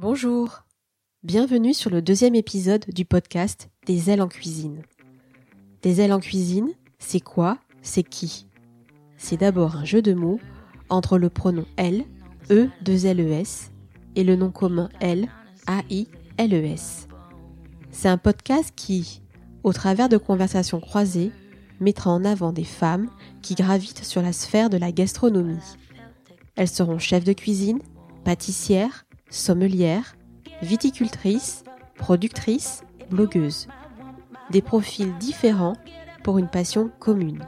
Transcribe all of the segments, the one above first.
Bonjour, bienvenue sur le deuxième épisode du podcast Des ailes en cuisine. Des ailes en cuisine, c'est quoi? C'est qui? C'est d'abord un jeu de mots entre le pronom elle, e 2 s et le nom commun elle, a-i, l-e-s. C'est un podcast qui, au travers de conversations croisées, mettra en avant des femmes qui gravitent sur la sphère de la gastronomie. Elles seront chefs de cuisine, pâtissières, sommelière, viticultrice, productrice, blogueuse. Des profils différents pour une passion commune,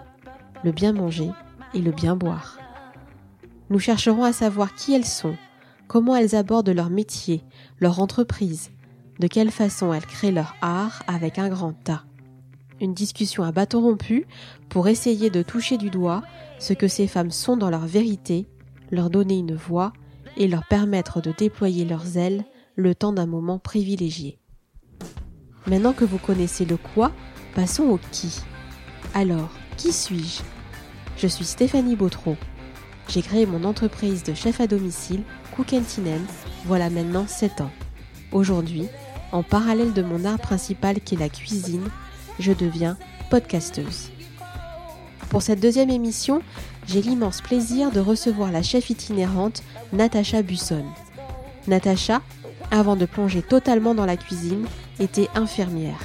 le bien manger et le bien boire. Nous chercherons à savoir qui elles sont, comment elles abordent leur métier, leur entreprise, de quelle façon elles créent leur art avec un grand tas. Une discussion à bâton rompu pour essayer de toucher du doigt ce que ces femmes sont dans leur vérité, leur donner une voix et leur permettre de déployer leurs ailes le temps d'un moment privilégié. Maintenant que vous connaissez le quoi, passons au qui. Alors, qui suis-je? Je suis Stéphanie Bautreau. J'ai créé mon entreprise de chef à domicile, Cookentinen, voilà maintenant 7 ans. Aujourd'hui, en parallèle de mon art principal qui est la cuisine, je deviens podcasteuse. Pour cette deuxième émission, j'ai l'immense plaisir de recevoir la chef itinérante Natacha Busson. Natacha, avant de plonger totalement dans la cuisine, était infirmière.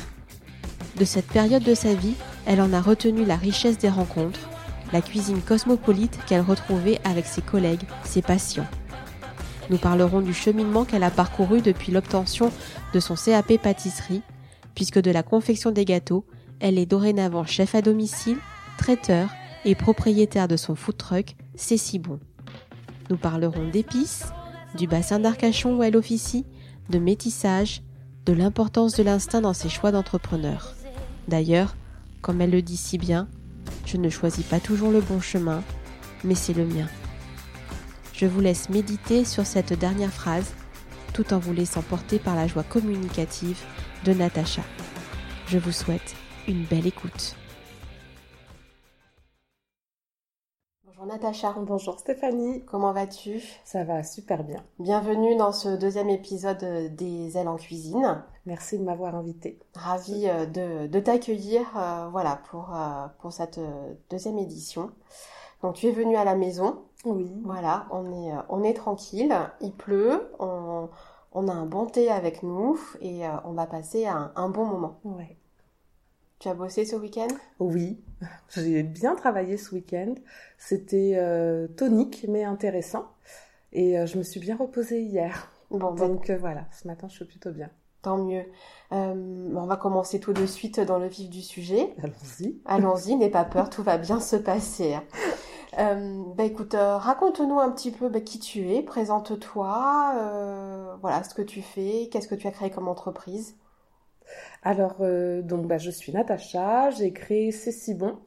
De cette période de sa vie, elle en a retenu la richesse des rencontres, la cuisine cosmopolite qu'elle retrouvait avec ses collègues, ses patients. Nous parlerons du cheminement qu'elle a parcouru depuis l'obtention de son CAP pâtisserie, puisque de la confection des gâteaux, elle est dorénavant chef à domicile, traiteur et propriétaire de son food truck, C'est si bon. Nous parlerons d'épices, du bassin d'Arcachon où elle officie, de métissage, de l'importance de l'instinct dans ses choix d'entrepreneur. D'ailleurs, comme elle le dit si bien, je ne choisis pas toujours le bon chemin, mais c'est le mien. Je vous laisse méditer sur cette dernière phrase tout en vous laissant porter par la joie communicative de Natacha. Je vous souhaite une belle écoute. Bonjour Natacha. Bonjour Stéphanie. Comment vas-tu? Ça va super bien. Bienvenue dans ce deuxième épisode des ailes en cuisine. Merci de m'avoir invitée. Ravie euh, de, t'accueillir euh, voilà, pour, euh, pour cette deuxième édition. Donc tu es venue à la maison. Oui. Voilà, on est, on est tranquille, il pleut, on, a un bon thé avec nous et on va passer un, un bon moment. Ouais. Tu as bossé ce week-end? Oui, j'ai bien travaillé ce week-end. C'était euh, tonique mais intéressant. Et euh, je me suis bien reposée hier. Bon, Donc euh, voilà, ce matin je suis plutôt bien. Tant mieux. on va commencer tout de suite dans le vif du sujet. Allons-y. Allons-y, n'aie pas peur, tout va bien se passer. bah écoute, raconte-nous un petit peu bah, qui tu es, présente-toi, voilà ce que tu fais, qu'est-ce que tu as créé comme entreprise. Alors, euh, donc, bah, je suis Natacha, j'ai créé C'est si bon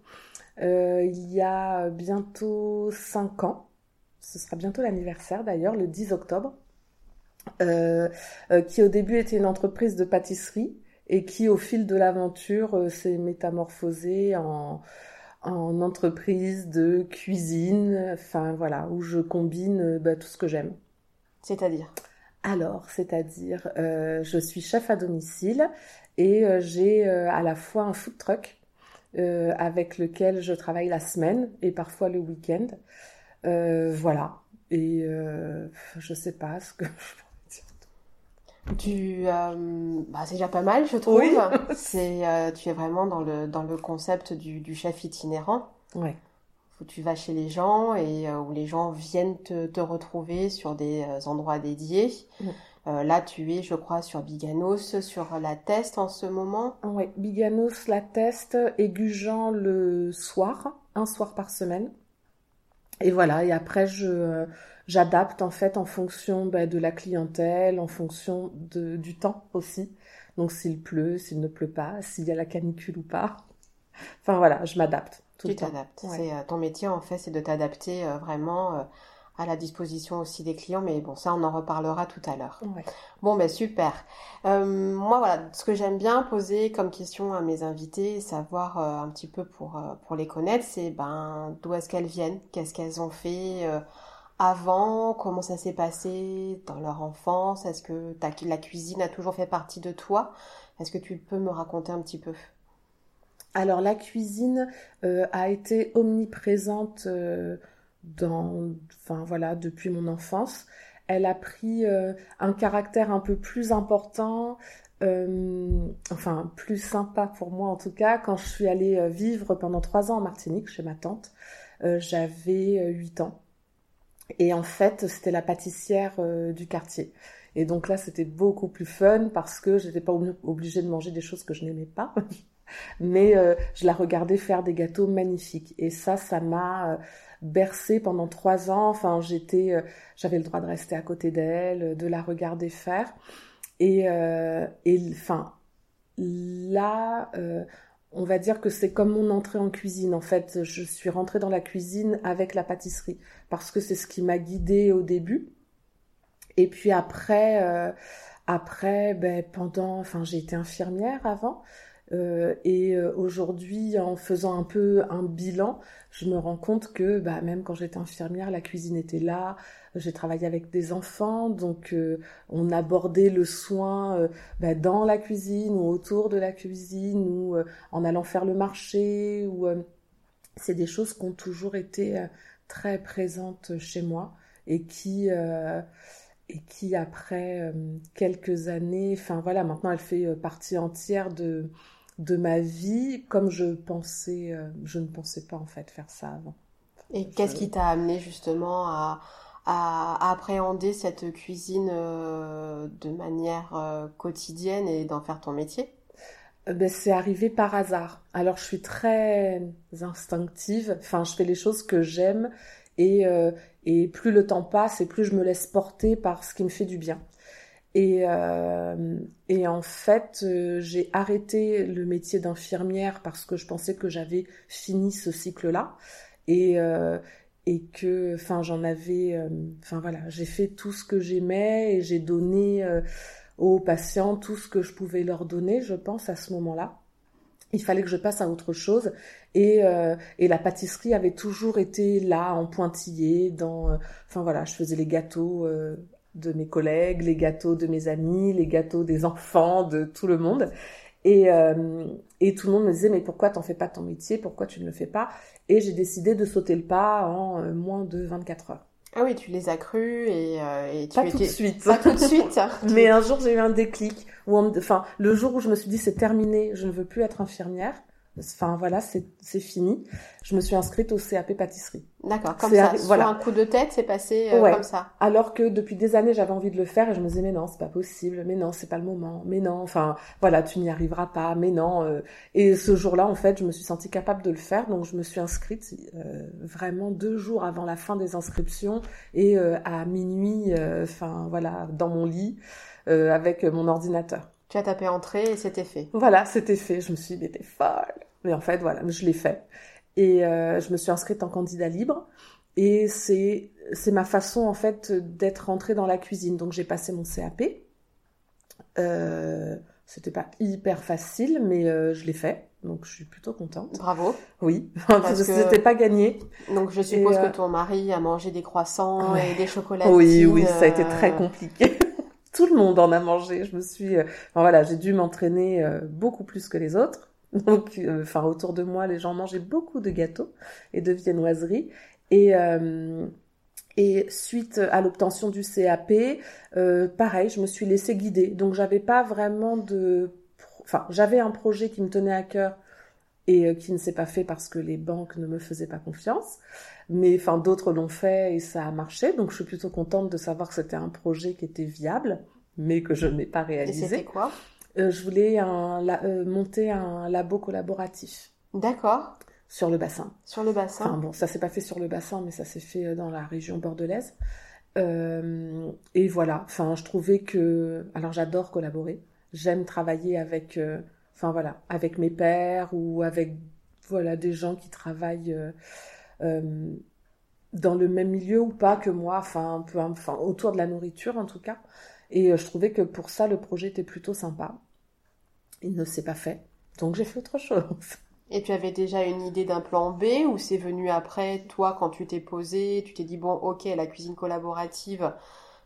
euh, il y a bientôt 5 ans. Ce sera bientôt l'anniversaire d'ailleurs, le 10 octobre. Euh, qui au début était une entreprise de pâtisserie et qui au fil de l'aventure s'est métamorphosée en, en entreprise de cuisine, enfin voilà, où je combine bah, tout ce que j'aime. C'est-à-dire? Alors, c'est-à-dire, je suis chef à domicile et euh, j'ai euh, à la fois un food truck euh, avec lequel je travaille la semaine et parfois le week-end. voilà. Et je sais pas ce que je tu, bah, c'est déjà pas mal, je trouve. Oui. c'est, tu es vraiment dans le dans le concept du, du chef itinérant. Ouais. Où tu vas chez les gens et où les gens viennent te, te retrouver sur des endroits dédiés. Euh, là, tu es, je crois, sur Biganos, sur la Teste en ce moment. Oui, Biganos, la Teste, Aigujan le soir, un soir par semaine. Et voilà, et après, je j'adapte en fait en fonction bah, de la clientèle, en fonction de, du temps aussi. Donc s'il pleut, s'il ne pleut pas, s'il y a la canicule ou pas. Enfin voilà, je m'adapte. Tu t'adaptes. C'est euh, ton métier en fait, c'est de t'adapter euh, vraiment à la disposition aussi des clients, mais bon, ça on en reparlera tout à l'heure. Bon, ben super. Euh, moi, voilà, ce que j'aime bien poser comme question à mes invités, savoir euh, un petit peu pour, euh, pour les connaître, c'est ben d'où est-ce qu'elles viennent, qu'est-ce qu'elles ont fait avant, comment ça s'est passé dans leur enfance? Est-ce que la cuisine a toujours fait partie de toi? Est-ce que tu peux me raconter un petit peu? Alors la cuisine euh, a été omniprésente euh, dans, enfin voilà, depuis mon enfance. Elle a pris euh, un caractère un peu plus important, enfin plus sympa pour moi en tout cas, quand je suis allée vivre pendant trois ans en Martinique chez ma tante. J'avais huit ans. Et en fait, c'était la pâtissière euh, du quartier. Et donc là, c'était beaucoup plus fun parce que j'étais pas obligée de manger des choses que je n'aimais pas. Mais euh, je la regardais faire des gâteaux magnifiques. Et ça, ça m'a euh, bercée pendant trois ans. Enfin, j'étais, j'avais le droit de rester à côté d'elle, de la regarder faire. Et, et enfin, là, on va dire que c'est comme mon entrée en cuisine. En fait, je suis rentrée dans la cuisine avec la pâtisserie parce que c'est ce qui m'a guidée au début. Et puis après, euh, après, ben, pendant, enfin, j'ai été infirmière avant. Euh, et euh, aujourd'hui, en faisant un peu un bilan, je me rends compte que bah, même quand j'étais infirmière, la cuisine était là. J'ai travaillé avec des enfants, donc euh, on abordait le soin bah, dans la cuisine ou autour de la cuisine ou en allant faire le marché. Ou c'est des choses qui ont toujours été très présentes chez moi et qui et qui après quelques années, enfin voilà, maintenant elle fait partie entière de de ma vie comme je pensais, euh, je ne pensais pas en fait faire ça avant. Et qu'est-ce qui t'a amené justement à, appréhender cette cuisine euh, de manière euh, quotidienne et d'en faire ton métier? Ben, c'est arrivé par hasard. Alors je suis très instinctive, enfin je fais les choses que j'aime et, et plus le temps passe et plus je me laisse porter par ce qui me fait du bien. Et, euh, et en fait, euh, j'ai arrêté le métier d'infirmière parce que je pensais que j'avais fini ce cycle-là. Et, euh, et que, enfin, j'en avais, euh, enfin voilà, j'ai fait tout ce que j'aimais et j'ai donné euh, aux patients tout ce que je pouvais leur donner, je pense, à ce moment-là. Il fallait que je passe à autre chose et, et la pâtisserie avait toujours été là en pointillé dans enfin voilà je faisais les gâteaux de mes collègues, les gâteaux de mes amis, les gâteaux des enfants, de tout le monde. Et, euh, et tout le monde me disait mais pourquoi t'en fais pas ton métier, pourquoi tu ne le fais pas? Et j'ai décidé de sauter le pas en euh, moins de 24 heures. Ah oui, tu les as crus et, euh, et tu pas tout de suite. Pas tout de suite. mais un jour j'ai eu un déclic. Où enfin, le jour où je me suis dit c'est terminé, je ne veux plus être infirmière. Enfin voilà, c'est fini. Je me suis inscrite au CAP pâtisserie. D'accord, comme ça. Sur voilà. un coup de tête, c'est passé euh, comme ça. Alors que depuis des années, j'avais envie de le faire et je me disais mais non, c'est pas possible, mais non, c'est pas le moment, mais non. Enfin voilà, tu n'y arriveras pas, mais non. Euh. Et ce jour-là, en fait, je me suis sentie capable de le faire, donc je me suis inscrite euh, vraiment deux jours avant la fin des inscriptions et à minuit, enfin voilà, dans mon lit avec mon ordinateur. Tu as tapé entrée et c'était fait. Voilà, c'était fait. Je me suis dit, mais t'es folle. Mais en fait, voilà, je l'ai fait. Et euh, je me suis inscrite en candidat libre. Et c'est c'est ma façon en fait d'être rentrée dans la cuisine. Donc j'ai passé mon CAP. Euh, c'était pas hyper facile, mais euh, je l'ai fait. Donc je suis plutôt contente. Bravo. Oui, parce que c'était pas gagné. Donc je suppose que ton mari a mangé des croissants et des chocolats. Oui, oui, ça a été très compliqué. Tout le monde en a mangé. Je me suis, euh, voilà, j'ai dû m'entraîner euh, beaucoup plus que les autres. Donc, euh, enfin, autour de moi, les gens mangeaient beaucoup de gâteaux et de viennoiseries. Et et suite à l'obtention du CAP, pareil, je me suis laissée guider. Donc, j'avais pas vraiment de, enfin, j'avais un projet qui me tenait à cœur et qui ne s'est pas fait parce que les banques ne me faisaient pas confiance mais enfin d'autres l'ont fait et ça a marché. Donc je suis plutôt contente de savoir que c'était un projet qui était viable, mais que je n'ai pas réalisé. Et c'était quoi? Euh, Je voulais un, euh, monter un labo collaboratif. D'accord. Sur le bassin. Sur le bassin. Enfin bon, ça s'est pas fait sur le bassin, mais ça s'est fait euh, dans la région bordelaise. et voilà. Enfin, je trouvais que, alors j'adore collaborer. J'aime travailler avec, enfin voilà, avec mes pairs ou avec voilà des gens qui travaillent euh, dans le même milieu ou pas que moi, enfin, un peu, enfin, autour de la nourriture en tout cas. Et euh, je trouvais que pour ça, le projet était plutôt sympa. Il ne s'est pas fait, donc j'ai fait autre chose. Et tu avais déjà une idée d'un plan B ou c'est venu après, toi, quand tu t'es posé, tu t'es dit, bon, ok, la cuisine collaborative,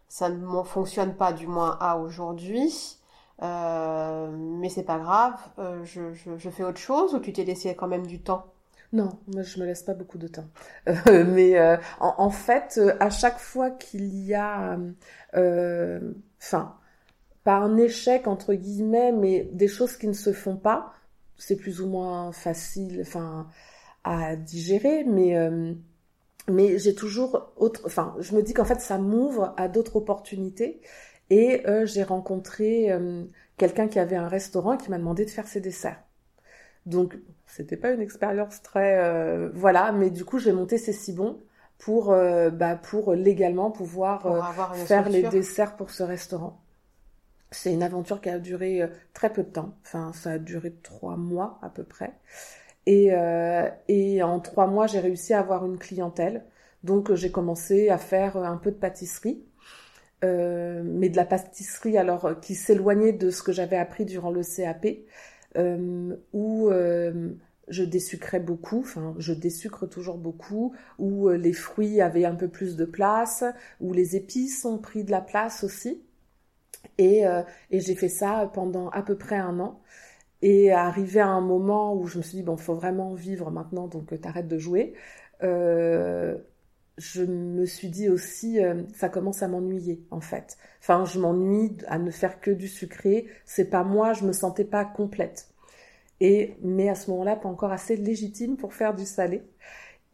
ça ne fonctionne pas, du moins à aujourd'hui, euh, mais c'est pas grave, euh, je, fais autre chose ou tu t'es laissé quand même du temps? Non, moi je me laisse pas beaucoup de temps. Euh, mais en, fait, à chaque fois qu'il y a, enfin, pas un échec entre guillemets, mais des choses qui ne se font pas, c'est plus ou moins facile, à digérer, mais mais j'ai toujours autre, enfin, je me dis qu'en fait ça m'ouvre à d'autres opportunités. Et euh, j'ai rencontré euh, quelqu'un qui avait un restaurant et qui m'a demandé de faire ses desserts. Donc c'était pas une expérience très voilà, mais du coup j'ai monté ces si bons pour bah, pour légalement pouvoir faire les desserts pour ce restaurant. C'est une aventure qui a duré euh, très peu de temps. Enfin, ça a duré trois mois à peu près. Et, euh, et en trois mois, j'ai réussi à avoir une clientèle. Donc, j'ai commencé à faire un peu de pâtisserie. Euh, mais de la pâtisserie alors qui s'éloignait de ce que j'avais appris durant le CAP, où je désucrais beaucoup, enfin je désucre toujours beaucoup, où les fruits avaient un peu plus de place, où les épices ont pris de la place aussi. Et, euh, et j'ai fait ça pendant à peu près un an. Et arrivé à un moment où je me suis dit, bon, faut vraiment vivre maintenant, donc euh, t'arrêtes de jouer. Euh, je me suis dit aussi, euh, ça commence à m'ennuyer, en fait. Enfin, je m'ennuie à ne faire que du sucré. C'est pas moi, je me sentais pas complète. Et, mais à ce moment-là, pas encore assez légitime pour faire du salé.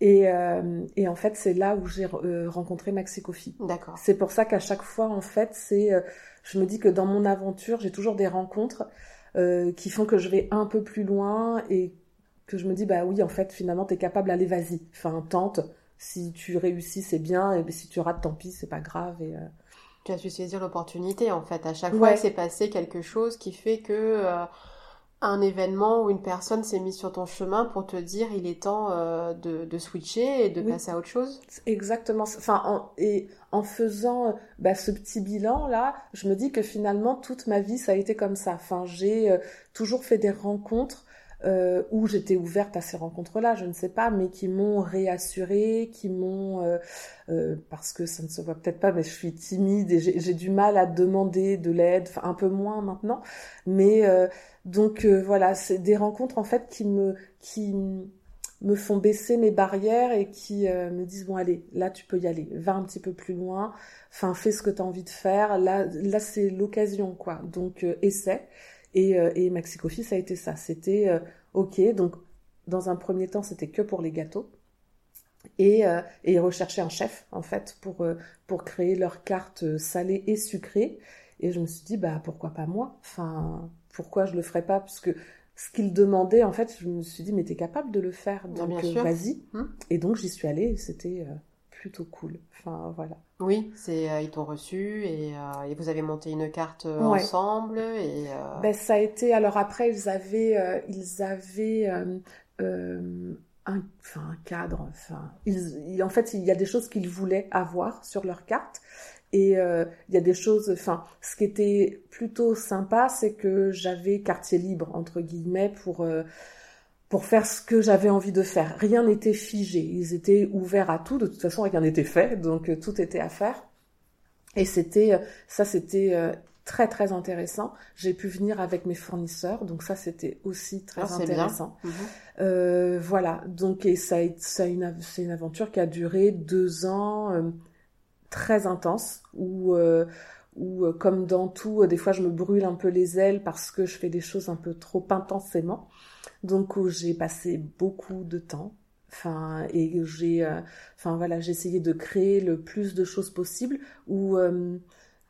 Et, euh, et, en fait, c'est là où j'ai euh, rencontré Maxi Coffee. D'accord. C'est pour ça qu'à chaque fois, en fait, c'est, euh, je me dis que dans mon aventure, j'ai toujours des rencontres euh, qui font que je vais un peu plus loin et que je me dis, bah oui, en fait, finalement, t'es capable, allez, vas-y, enfin, tente. Si tu réussis, c'est bien, et si tu rates, tant pis, c'est pas grave. Et, Tu as su saisir l'opportunité, en fait. À chaque fois, il s'est passé quelque chose qui fait que un événement où une personne s'est mise sur ton chemin pour te dire il est temps euh, de, de, switcher et de passer à autre chose Exactement. Enfin, en, et en faisant bah, ce petit bilan là, je me dis que finalement toute ma vie ça a été comme ça. Enfin, j'ai euh, toujours fait des rencontres euh, où j'étais ouverte à ces rencontres-là, je ne sais pas, mais qui m'ont réassurée, qui m'ont euh, euh, parce que ça ne se voit peut-être pas, mais je suis timide et j'ai du mal à demander de l'aide, enfin un peu moins maintenant, mais euh, donc euh, voilà, c'est des rencontres en fait qui me qui me font baisser mes barrières et qui me disent bon allez là tu peux y aller va un petit peu plus loin enfin fais ce que tu as envie de faire. Là là c'est l'occasion quoi. Donc essaie et, euh, et Maxi Coffee, ça a été ça. C'était euh, OK. Donc, dans un premier temps, c'était que pour les gâteaux. Et, euh, et ils recherchaient un chef, en fait, pour, pour créer leur carte salée et sucrée. Et je me suis dit, bah, pourquoi pas moi? Enfin, pourquoi je le ferais pas? Puisque ce qu'ils demandaient, en fait, je me suis dit, mais t'es capable de le faire, donc vas-y. Hum. Et donc, j'y suis allée, c'était plutôt cool. Enfin, voilà. Oui, c'est euh, ils t'ont reçu et, euh, et, vous avez monté une carte euh, ensemble et. Ben, ça a été alors après ils avaient ils avaient un, enfin, un cadre. Enfin, ils, en fait il y a des choses qu'ils voulaient avoir sur leur carte et il y a des choses. Enfin, ce qui était plutôt sympa, c'est que j'avais quartier libre entre guillemets pour pour faire ce que j'avais envie de faire. Rien n'était figé. Ils étaient ouverts à tout. De toute façon, rien n'était fait, donc euh, tout était à faire. Et c'était, euh, ça, c'était euh, très très intéressant. J'ai pu venir avec mes fournisseurs, donc ça, c'était aussi très ah, intéressant. Mhm. voilà. Donc et ça, ça une, c'est une aventure qui a duré deux ans, très intense, où où comme dans tout, des fois, je me brûle un peu les ailes parce que je fais des choses un peu trop intensément. Donc où j'ai passé beaucoup de temps. Enfin, et j'ai, euh, enfin voilà, j'ai essayé de créer le plus de choses possible où euh,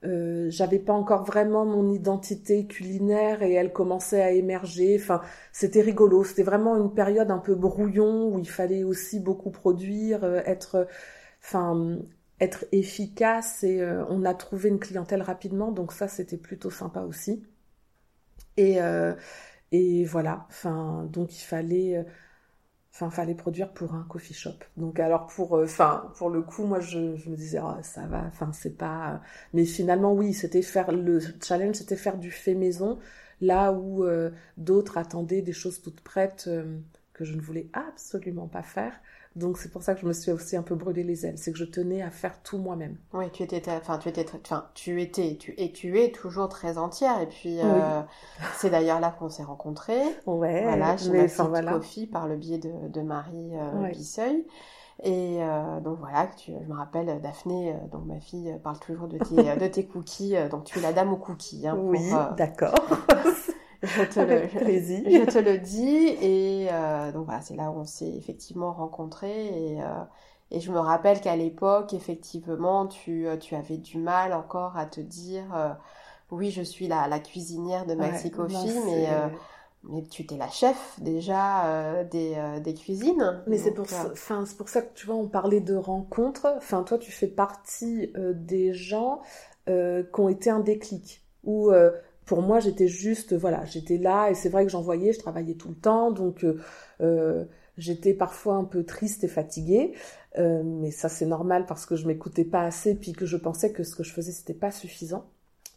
euh, j'avais pas encore vraiment mon identité culinaire et elle commençait à émerger. Enfin, c'était rigolo. C'était vraiment une période un peu brouillon où il fallait aussi beaucoup produire, être, enfin, être efficace et on a trouvé une clientèle rapidement. Donc ça, c'était plutôt sympa aussi. Et et voilà, donc il fallait, euh, enfin, fallait produire pour un coffee shop. Donc alors pour, euh, pour le coup, moi je, me disais, oh, ça va, c'est pas, mais finalement oui, c'était faire le challenge, c'était faire du fait maison, là où euh, d'autres attendaient des choses toutes prêtes que je ne voulais absolument pas faire. Donc c'est pour ça que je me suis aussi un peu brûlé les ailes, c'est que je tenais à faire tout moi-même. Oui, tu étais, enfin tu étais, enfin tu étais, tu et tu es toujours très entière. Et puis euh, c'est d'ailleurs là qu'on s'est rencontrés. Ouais. Voilà, chez ma voilà. Coffee par le biais de, de Marie euh, Et euh, donc voilà, tu, je me rappelle, Daphné, euh, donc ma fille, parle toujours de tes, de tes cookies. Donc tu es la dame aux cookies. Hein, oui, d'accord. je te, le, je, te le dis. Et euh, donc voilà, c'est là où on s'est effectivement rencontrés. Et, euh, et je me rappelle qu'à l'époque, effectivement, tu, euh, tu avais du mal encore à te dire oui, je suis la, la cuisinière de Maxi Coffee, mais mais tu étais la chef déjà des, des, cuisines. Mais c'est pour, c'est pour ça que tu vois, on parlait de rencontres. Enfin, toi, tu fais partie des gens qui ont été un déclic. Où pour moi, j'étais juste, voilà, j'étais là et c'est vrai que j'envoyais, je travaillais tout le temps, donc euh, euh, j'étais parfois un peu triste et fatiguée, euh, mais ça c'est normal parce que je m'écoutais pas assez puis que je pensais que ce que je faisais c'était pas suffisant.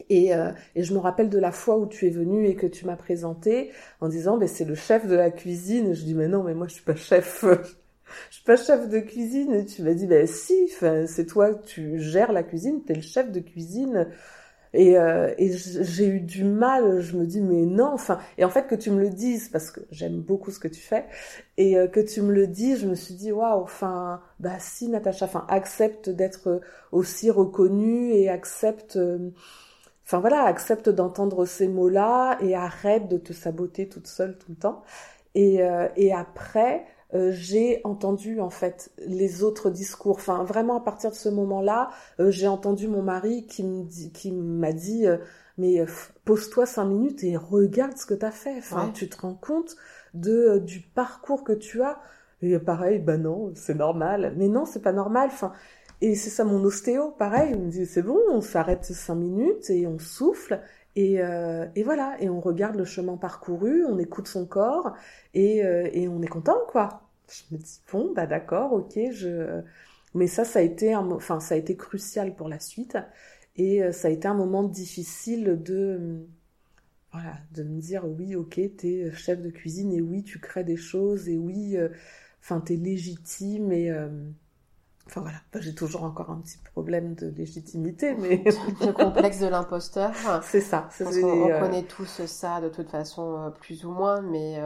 Et, et, je me rappelle de la fois où tu es venu et que tu m'as présenté en disant ben c'est le chef de la cuisine. Je dis mais non mais moi je suis pas chef, je suis pas chef de cuisine. Et tu m'as dit ben si, c'est toi tu gères la cuisine, tu es le chef de cuisine. Et, euh, et j'ai eu du mal, je me dis mais non, enfin, et en fait que tu me le dises parce que j'aime beaucoup ce que tu fais et euh, que tu me le dis, je me suis dit waouh, enfin, bah si Natacha, enfin accepte d'être aussi reconnue et accepte, euh, enfin voilà, accepte d'entendre ces mots-là et arrête de te saboter toute seule tout le temps. Et, et après, euh, j'ai entendu en fait les autres discours. Enfin, vraiment à partir de ce moment-là, euh, j'ai entendu mon mari qui me dit, qui m'a dit, euh, mais pose-toi cinq minutes et regarde ce que tu as fait. Enfin, tu te rends compte de du parcours que tu as. Et pareil, bah non, c'est normal. Mais non, c'est pas normal. Enfin, et c'est ça mon ostéo, pareil. Il me dit c'est bon, on s'arrête cinq minutes et on souffle. Et, et, voilà, et on regarde le chemin parcouru, on écoute son corps et, et on est content, quoi je me dis bon bah d'accord ok je mais ça ça a été un enfin ça a été crucial pour la suite et euh, ça a été un moment difficile de voilà de me dire oui ok t'es chef de cuisine et oui tu crées des choses et oui euh, enfin t'es légitime et euh, Enfin voilà, j'ai toujours encore un petit problème de légitimité, mais le complexe de l'imposteur. C'est ça. On, on connaît tous ça de toute façon, plus ou moins, mais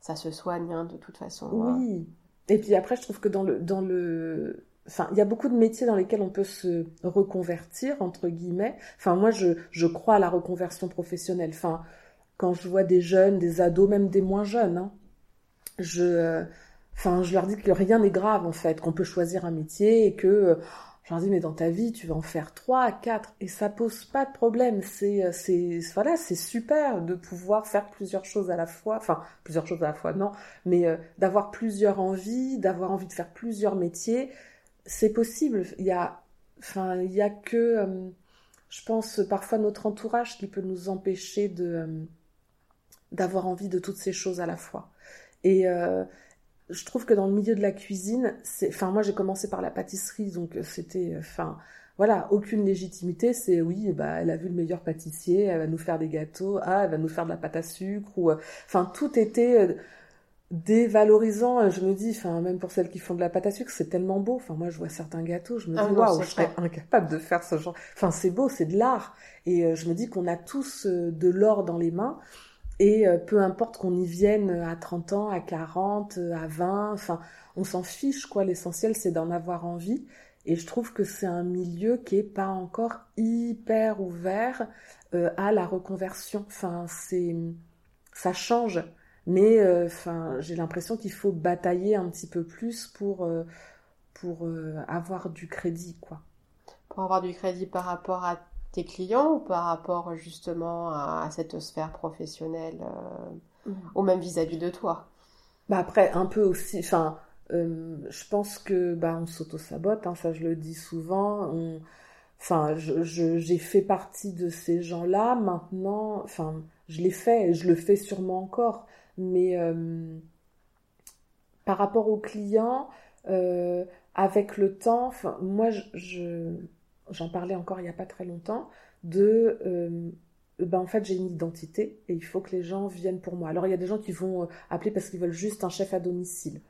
ça se soigne hein, de toute façon. Oui. Et puis après, je trouve que dans le, dans le, enfin, il y a beaucoup de métiers dans lesquels on peut se reconvertir entre guillemets. Enfin, moi, je, je crois à la reconversion professionnelle. Enfin, quand je vois des jeunes, des ados, même des moins jeunes, hein, je, enfin, je leur dis que rien n'est grave en fait, qu'on peut choisir un métier et que je leur dis, mais dans ta vie, tu vas en faire trois, quatre, et ça pose pas de problème. C'est, euh, c'est, voilà, c'est super de pouvoir faire plusieurs choses à la fois. Enfin, plusieurs choses à la fois, non, mais euh, d'avoir plusieurs envies, d'avoir envie de faire plusieurs métiers, c'est possible. Il y a, enfin, il y a que, euh, je pense, parfois notre entourage qui peut nous empêcher de, d'avoir envie de toutes ces choses à la fois. Et, je trouve que dans le milieu de la cuisine, c'est, enfin moi j'ai commencé par la pâtisserie, donc euh, c'était, euh, enfin voilà, aucune légitimité. C'est oui, bah elle a vu le meilleur pâtissier, elle va nous faire des gâteaux, ah elle va nous faire de la pâte à sucre ou, euh, enfin tout était dévalorisant. Je me dis, enfin même pour celles qui font de la pâte à sucre, c'est tellement beau. Enfin moi je vois certains gâteaux, je me ah dis waouh, je serais incapable de faire ce genre. Enfin c'est beau, c'est de l'art. Et je me dis qu'on a tous de l'or dans les mains. Et euh, peu importe qu'on y vienne à 30 ans, à 40, à 20, enfin, on s'en fiche, quoi. L'essentiel, c'est d'en avoir envie. Et je trouve que c'est un milieu qui est pas encore hyper ouvert euh, à la reconversion. Enfin, c'est, ça change. Mais, euh, enfin, j'ai l'impression qu'il faut batailler un petit peu plus pour, pour avoir du crédit, quoi. Pour avoir du crédit par rapport à tes clients ou par rapport justement à, cette sphère professionnelle euh, mm. ou même vis-à-vis de toi? Bah Après, un peu aussi, enfin, euh, je pense que bah, on s'auto-sabote, hein, ça je le dis souvent. Enfin, j'ai fait partie de ces gens-là. Maintenant, enfin, je l'ai fait et je le fais sûrement encore. Mais euh, par rapport aux clients, avec le temps, moi, je j'en parlais encore il n'y a pas très longtemps, de euh, ben en fait j'ai une identité et il faut que les gens viennent pour moi. Alors il y a des gens qui vont appeler parce qu'ils veulent juste un chef à domicile.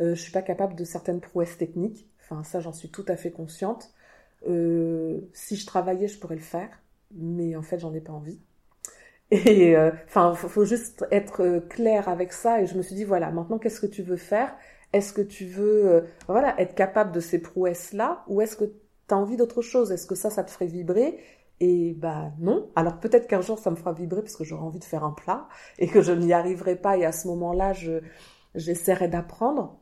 Euh, je suis pas capable de certaines prouesses techniques. Enfin ça j'en suis tout à fait consciente. si je travaillais je pourrais le faire, mais en fait j'en ai pas envie. Et enfin faut, faut, juste être clair avec ça et je me suis dit voilà maintenant qu'est-ce que tu veux faire? Est-ce que tu veux euh, voilà, être capable de ces prouesses-là? Ou est-ce que tu as envie d'autre chose Est-ce que ça, ça te ferait vibrer? Et bah non. Alors peut-être qu'un jour ça me fera vibrer parce que j'aurai envie de faire un plat et que je n'y arriverai pas et à ce moment-là je j'essaierai d'apprendre.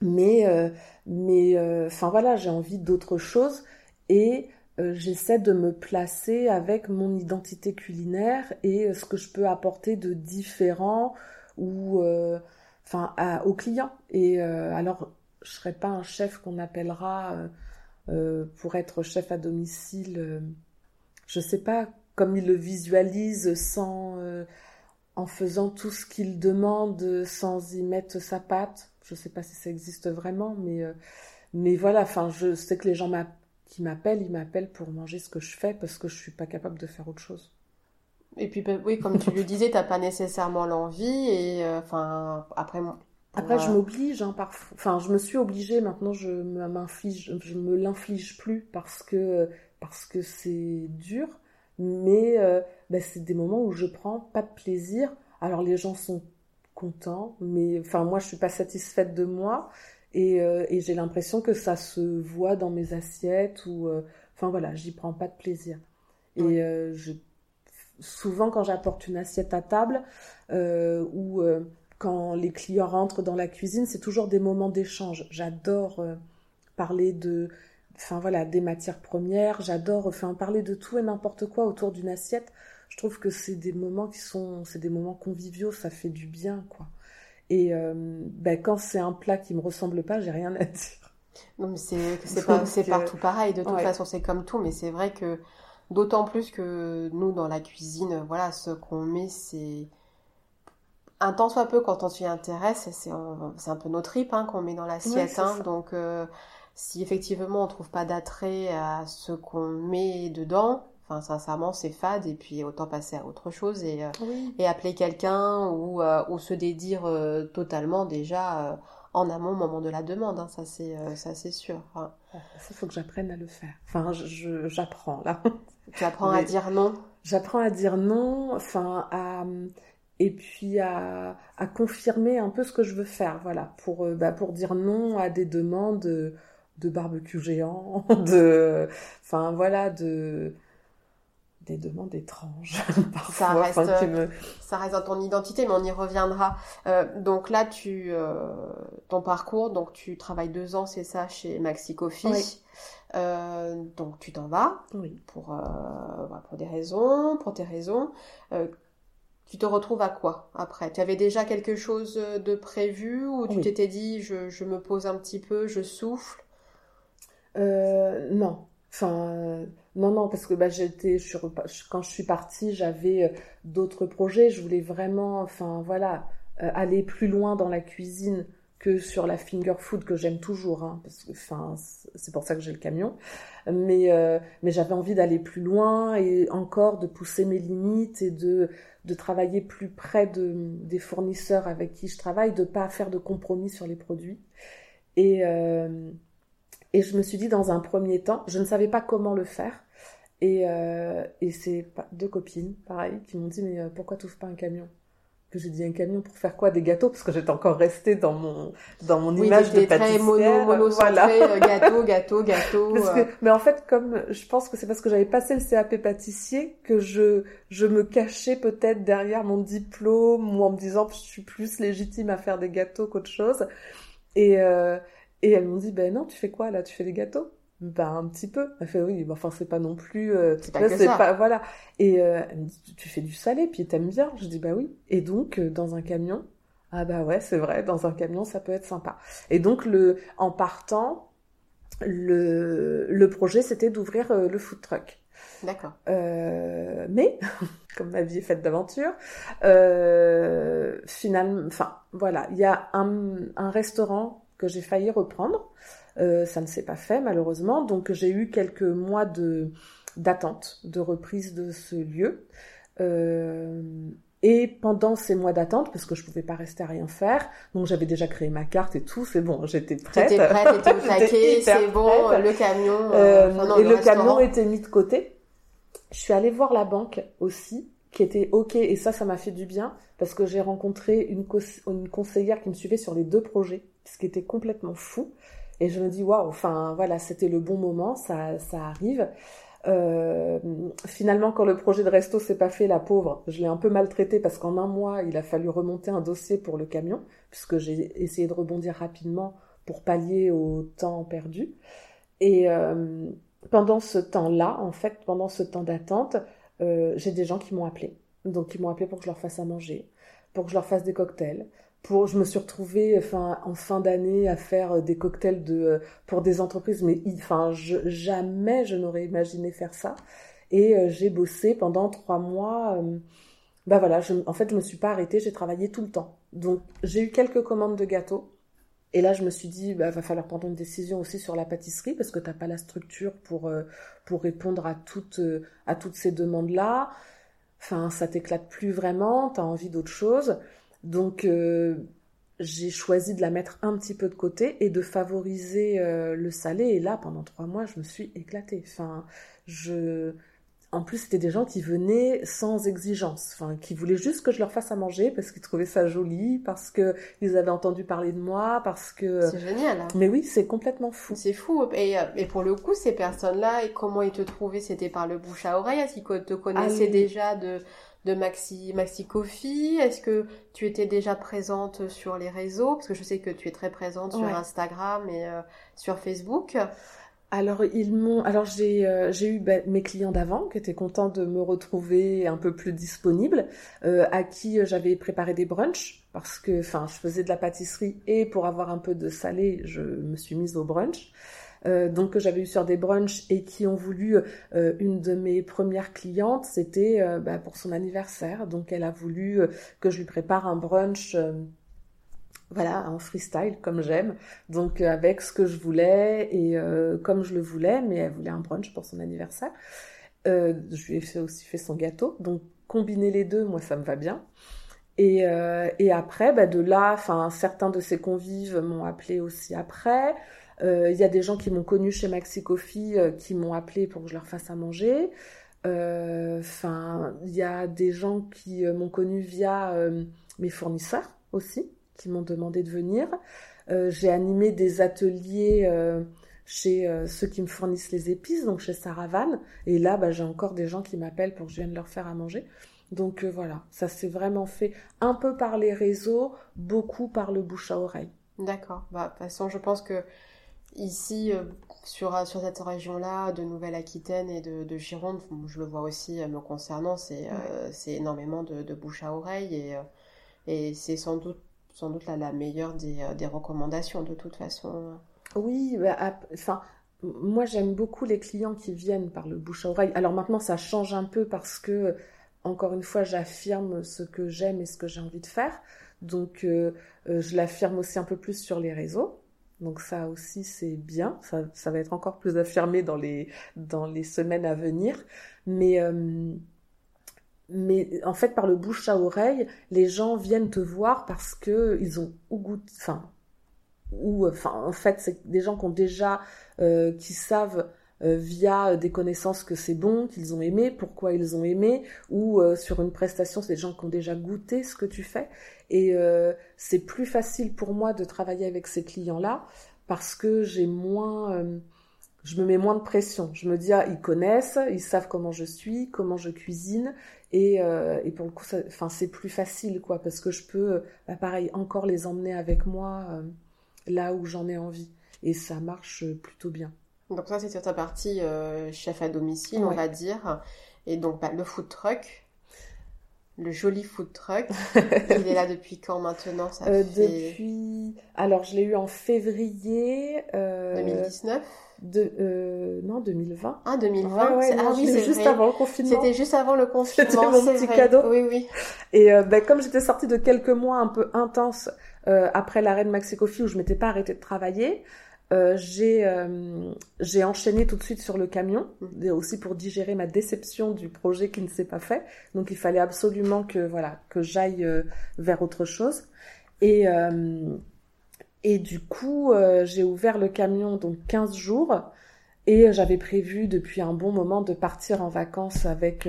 Mais euh, mais euh, enfin voilà, j'ai envie d'autre chose et j'essaie de me placer avec mon identité culinaire et ce que je peux apporter de différent ou enfin aux clients. Et euh, alors, je serais pas un chef qu'on appellera euh, euh, pour être chef à domicile. je sais pas comme il le visualise sans en faisant tout ce qu'il demande sans y mettre sa patte. Je sais pas si ça existe vraiment, mais mais voilà. Enfin, je sais que les gens qui m'appellent, ils m'appellent pour manger ce que je fais parce que je suis pas capable de faire autre chose. Et puis, ben, oui, comme tu le disais, t'as pas nécessairement l'envie. Et euh, enfin, après. Après, je m'oblige, hein. Enfin, je me suis obligée. Maintenant, je m'inflige, je me l'inflige plus parce que parce que c'est dur. Mais euh, ben, c'est des moments où je prends pas de plaisir. Alors, les gens sont contents, mais enfin, moi, je suis pas satisfaite de moi. Et, euh, et j'ai l'impression que ça se voit dans mes assiettes ou. Enfin, voilà, j'y prends pas de plaisir. Et je souvent quand j'apporte une assiette à table euh, ou euh, quand les clients rentrent dans la cuisine, c'est toujours des moments d'échange. J'adore euh, parler de, enfin voilà, des matières premières. J'adore, enfin parler de tout et n'importe quoi autour d'une assiette. Je trouve que c'est des moments qui sont, c'est des moments conviviaux, ça fait du bien, quoi. Et ben, quand c'est un plat qui me ressemble pas, j'ai rien à dire. Non, mais c'est, c'est, pas, c'est partout pareil. De toute façon, c'est comme tout, mais c'est vrai que D'autant plus que nous, dans la cuisine, voilà, ce qu'on met, c'est un tant soit peu quand on s'y intéresse, c'est un, peu nos tripes hein, qu'on met dans l'assiette. Hein. donc, euh, si effectivement on trouve pas d'attrait à ce qu'on met dedans, enfin sincèrement c'est fade et puis autant passer à autre chose et, euh, et appeler quelqu'un ou, euh, ou se dédire totalement déjà en amont au moment de la demande, hein, ça c'est ça c'est sûr. Ça, il faut que j'apprenne à le faire. Enfin, j'apprends là. Tu apprends à dire non? J'apprends à dire non, enfin, à, et puis à, à, confirmer un peu ce que je veux faire, voilà, pour, euh, bah, pour dire non à des demandes de, barbecue géant, de, enfin, voilà, de, des demandes étranges Ça reste, ça reste dans ton identité, mais on y reviendra. Euh, donc là, tu, euh, ton parcours, donc tu travailles deux ans, c'est ça, chez Maxi Coffee. Oui. Euh, donc tu t'en vas oui. pour, euh, pour des raisons, pour tes raisons. Euh, tu te retrouves à quoi après? Tu avais déjà quelque chose de prévu ou tu t'étais dit je, je, me pose un petit peu, je souffle? Non. Enfin, non, non, parce que bah, j'étais, quand je suis partie, j'avais d'autres projets. Je voulais vraiment, enfin voilà, aller plus loin dans la cuisine que sur la finger food que j'aime toujours, hein, parce que enfin c'est pour ça que j'ai le camion. Mais euh, mais j'avais envie d'aller plus loin et encore de pousser mes limites et de de travailler plus près de des fournisseurs avec qui je travaille, de pas faire de compromis sur les produits. Et euh, et je me suis dit dans un premier temps, je ne savais pas comment le faire. Et, euh, et c'est deux copines, pareil, qui m'ont dit mais pourquoi tu pas un camion? J'ai dit un camion pour faire quoi Des gâteaux Parce que j'étais encore restée dans mon, dans mon image de pâtissière. très mono, mono voilà. Gâteau, gâteau, gâteau. Mais en fait, comme je pense que c'est parce que j'avais passé le CAP pâtissier que je, je me cachais peut-être derrière mon diplôme ou en me disant que je suis plus légitime à faire des gâteaux qu'autre chose. Et, euh, et elles m'ont dit, ben non, tu fais quoi là? Tu fais des gâteaux? Bah un petit peu. Elle fait oui, enfin c'est pas non plus. Euh, c'est pas, que pas voilà. Et euh, elle me dit tu fais du salé puis t'aimes bien. Je dis bah oui. Et donc euh, dans un camion, ah bah ouais c'est vrai dans un camion ça peut être sympa. Et donc le en partant le le projet c'était d'ouvrir le food truck. D'accord. mais comme ma vie est faite d'aventure, finalement, enfin voilà, il y a un, un restaurant que j'ai failli reprendre. Euh, ça ne s'est pas fait malheureusement. Donc j'ai eu quelques mois de, d'attente, de reprise de ce lieu. Et pendant ces mois d'attente, parce que je pouvais pas rester à rien faire, donc j'avais déjà créé ma carte et tout, c'est bon, j'étais prête. T'étais prête, t'étais au taquet, c'est bon, le camion. Euh, euh, et le, camion était mis de côté. Je suis allée voir la banque aussi, qui était ok, et ça, ça m'a fait du bien, parce que j'ai rencontré une, une conseillère qui me suivait sur les deux projets, ce qui était complètement fou. Et je me dis, waouh, enfin voilà, c'était le bon moment, ça, ça arrive. Euh, finalement, quand le projet de resto s'est pas fait, la pauvre, je l'ai un peu maltraité parce qu'en un mois, il a fallu remonter un dossier pour le camion, puisque j'ai essayé de rebondir rapidement pour pallier au temps perdu. Et euh, pendant ce temps-là, en fait, pendant ce temps d'attente, euh, j'ai des gens qui m'ont appelé. Donc, ils m'ont appelé pour que je leur fasse à manger, pour que je leur fasse des cocktails, pour, je me suis retrouvée enfin, en fin d'année à faire euh, des cocktails de, euh, pour des entreprises, mais enfin, jamais je n'aurais imaginé faire ça. Et euh, j'ai bossé pendant trois mois. bah voilà, je, en fait, je me suis pas arrêtée, j'ai travaillé tout le temps. Donc, j'ai eu quelques commandes de gâteaux. Et là, je me suis dit, bah, va falloir prendre une décision aussi sur la pâtisserie parce que t'as pas la structure pour pour répondre à toutes à toutes ces demandes-là. Enfin, ça t'éclate plus vraiment, t'as envie d'autre chose. Donc euh, j'ai choisi de la mettre un petit peu de côté et de favoriser euh, le salé. Et là, pendant trois mois, je me suis éclatée. Enfin, je... En plus, c'était des gens qui venaient sans exigence, enfin, qui voulaient juste que je leur fasse à manger parce qu'ils trouvaient ça joli, parce que ils avaient entendu parler de moi, parce que. C'est génial. Hein. Mais oui, c'est complètement fou. C'est fou. Et, euh, et, pour le coup, ces personnes-là, comment ils te trouvaient? C'était par le bouche à oreille Est-ce qu'ils te connaissaient déjà de de Maxi, Maxi Coffee Est-ce que tu étais déjà présente sur les réseaux? Parce que je sais que tu es très présente sur Instagram et euh, sur Facebook. Alors ils m'ont, alors j'ai euh, j'ai eu ben, mes clients d'avant qui étaient contents de me retrouver un peu plus disponible, euh, à qui j'avais préparé des brunchs parce que, enfin, je faisais de la pâtisserie et pour avoir un peu de salé, je me suis mise au brunch. Euh, donc que j'avais eu sur des brunchs et qui ont voulu euh, une de mes premières clientes, c'était euh, bah, pour son anniversaire. Donc elle a voulu que je lui prépare un brunch voilà, en freestyle comme j'aime, donc avec ce que je voulais et comme je le voulais, mais elle voulait un brunch pour son anniversaire. je lui ai fait aussi fait son gâteau, donc combiner les deux, moi ça me va bien. Et, et après, bah, de là, enfin certains de ses convives m'ont appelé aussi après. Euh, il y a des gens qui m'ont connu chez Maxi Coffee euh, qui m'ont appelé pour que je leur fasse à manger. Euh, enfin, il y a des gens qui m'ont connu via mes fournisseurs aussi, qui m'ont demandé de venir. J'ai animé des ateliers chez ceux qui me fournissent les épices, donc chez Saravan. Et là, bah, j'ai encore des gens qui m'appellent pour que je vienne leur faire à manger. Donc voilà, ça s'est vraiment fait un peu par les réseaux, beaucoup par le bouche à oreille. D'accord. Bah, de toute façon, je pense que Ici, euh, sur, sur cette région-là, de Nouvelle-Aquitaine et de, de, Gironde, je le vois aussi euh, me concernant, c'est euh, c'est énormément de, de, bouche à oreille et, et c'est sans doute, sans doute la, la meilleure des, des, recommandations de toute façon. Oui, bah, enfin, moi j'aime beaucoup les clients qui viennent par le bouche à oreille. Alors maintenant ça change un peu parce que, encore une fois, j'affirme ce que j'aime et ce que j'ai envie de faire. Donc je l'affirme aussi un peu plus sur les réseaux. Donc ça aussi c'est bien, ça, va être encore plus affirmé dans les, dans les semaines à venir. Mais, euh, mais en fait par le bouche à oreille, les gens viennent te voir parce que ils ont ou goût, enfin, ou enfin en fait c'est des gens qui ont déjà, euh, qui savent euh, via des connaissances que c'est bon, qu'ils ont aimé, pourquoi ils ont aimé, ou euh, sur une prestation, c'est des gens qui ont déjà goûté ce que tu fais. Et euh, c'est plus facile pour moi de travailler avec ces clients-là parce que j'ai moins, je me mets moins de pression. Je me dis, ah, ils connaissent, ils savent comment je suis, comment je cuisine, et, et pour le coup, enfin, c'est plus facile, quoi, parce que je peux, bah, pareil, encore les emmener avec moi là où j'en ai envie, et ça marche plutôt bien. Donc ça, c'est sur ta partie euh, chef à domicile, on va dire. Et donc, bah, le food truck, le joli food truck, il est là depuis quand maintenant ça euh, Depuis... Alors, je l'ai eu en février... 2019 euh, de, non, 2020. Ah, 2020 Ah oui, c'est juste avant le confinement. C'était juste avant le confinement. C'était mon petit cadeau. Oui, oui. Et ben, comme j'étais sortie de quelques mois un peu intenses après l'arrêt de Maxi Coffee où je m'étais pas arrêtée de travailler, euh, j'ai euh, j'ai enchaîné tout de suite sur le camion, mmh. aussi pour digérer ma déception du projet qui ne s'est pas fait. Donc il fallait absolument que voilà que j'aille euh, vers autre chose. Et et du coup j'ai ouvert le camion donc 15 jours et j'avais prévu depuis un bon moment de partir en vacances avec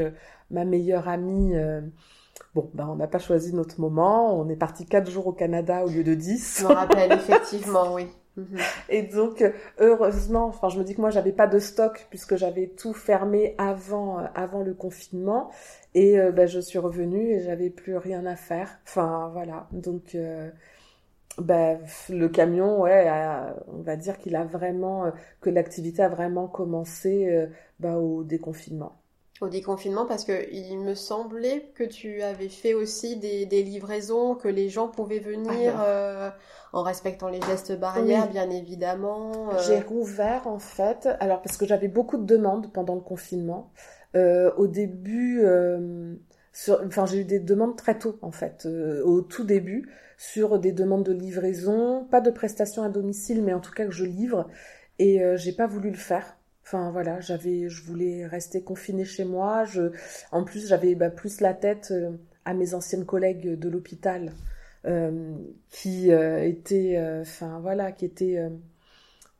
ma meilleure amie. Bon, ben on n'a pas choisi notre moment. On est parti quatre jours au Canada au lieu de 10. Je me rappelle, effectivement, oui. Mhm. Et donc, heureusement, enfin, je me dis que moi, j'avais pas de stock puisque j'avais tout fermé avant, euh, avant le confinement. Et ben, je suis revenue et j'avais plus rien à faire. Enfin, voilà. Donc, ben, le camion, ouais, on va dire qu'il a vraiment, que l'activité a vraiment commencé ben, au déconfinement au déconfinement parce que il me semblait que tu avais fait aussi des, livraisons, que les gens pouvaient venir euh, en respectant les gestes barrières, bien évidemment. Euh. J'ai rouvert en fait, alors parce que j'avais beaucoup de demandes pendant le confinement. Euh, au début, enfin j'ai eu des demandes très tôt en fait, au tout début, sur des demandes de livraison, pas de prestations à domicile, mais en tout cas que je livre, et j'ai pas voulu le faire Enfin voilà, j'avais, je voulais rester confinée chez moi. Je, en plus, j'avais bah, plus la tête euh, à mes anciennes collègues de l'hôpital euh, qui euh, étaient, enfin voilà, qui étaient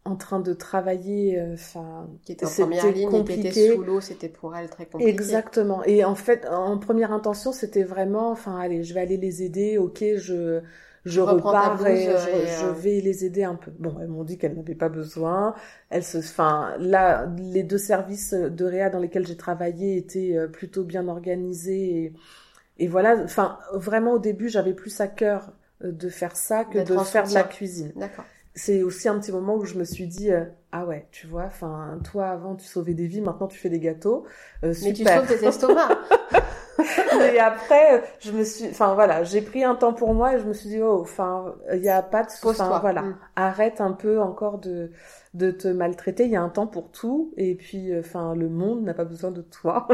en train de travailler, enfin, qui étaient en première ligne compliqué. qui sous l'eau, c'était pour elles très compliqué. Exactement. Et en fait, en première intention, c'était vraiment, enfin, allez, je vais aller les aider. Ok, je je repars et, je, euh, vais les aider un peu. Bon, elles m'ont dit qu'elles n'avaient pas besoin. Elles se, enfin, là, les deux services de réa dans lesquels j'ai travaillé étaient euh, plutôt bien organisés et, et voilà. Enfin, vraiment au début, j'avais plus à cœur euh, de faire ça que de faire de la cuisine. D'accord. C'est aussi un petit moment où je me suis dit ah ouais, tu vois, enfin toi avant tu sauvais des vies, maintenant tu fais des gâteaux. Mais tu sauves tes estomacs. et après, je me suis, enfin voilà, j'ai pris un temps pour moi et je me suis dit oh, enfin, il y a pas de, enfin voilà, mm. arrête un peu encore de de te maltraiter. Il y a un temps pour tout et puis, enfin, le monde n'a pas besoin de toi.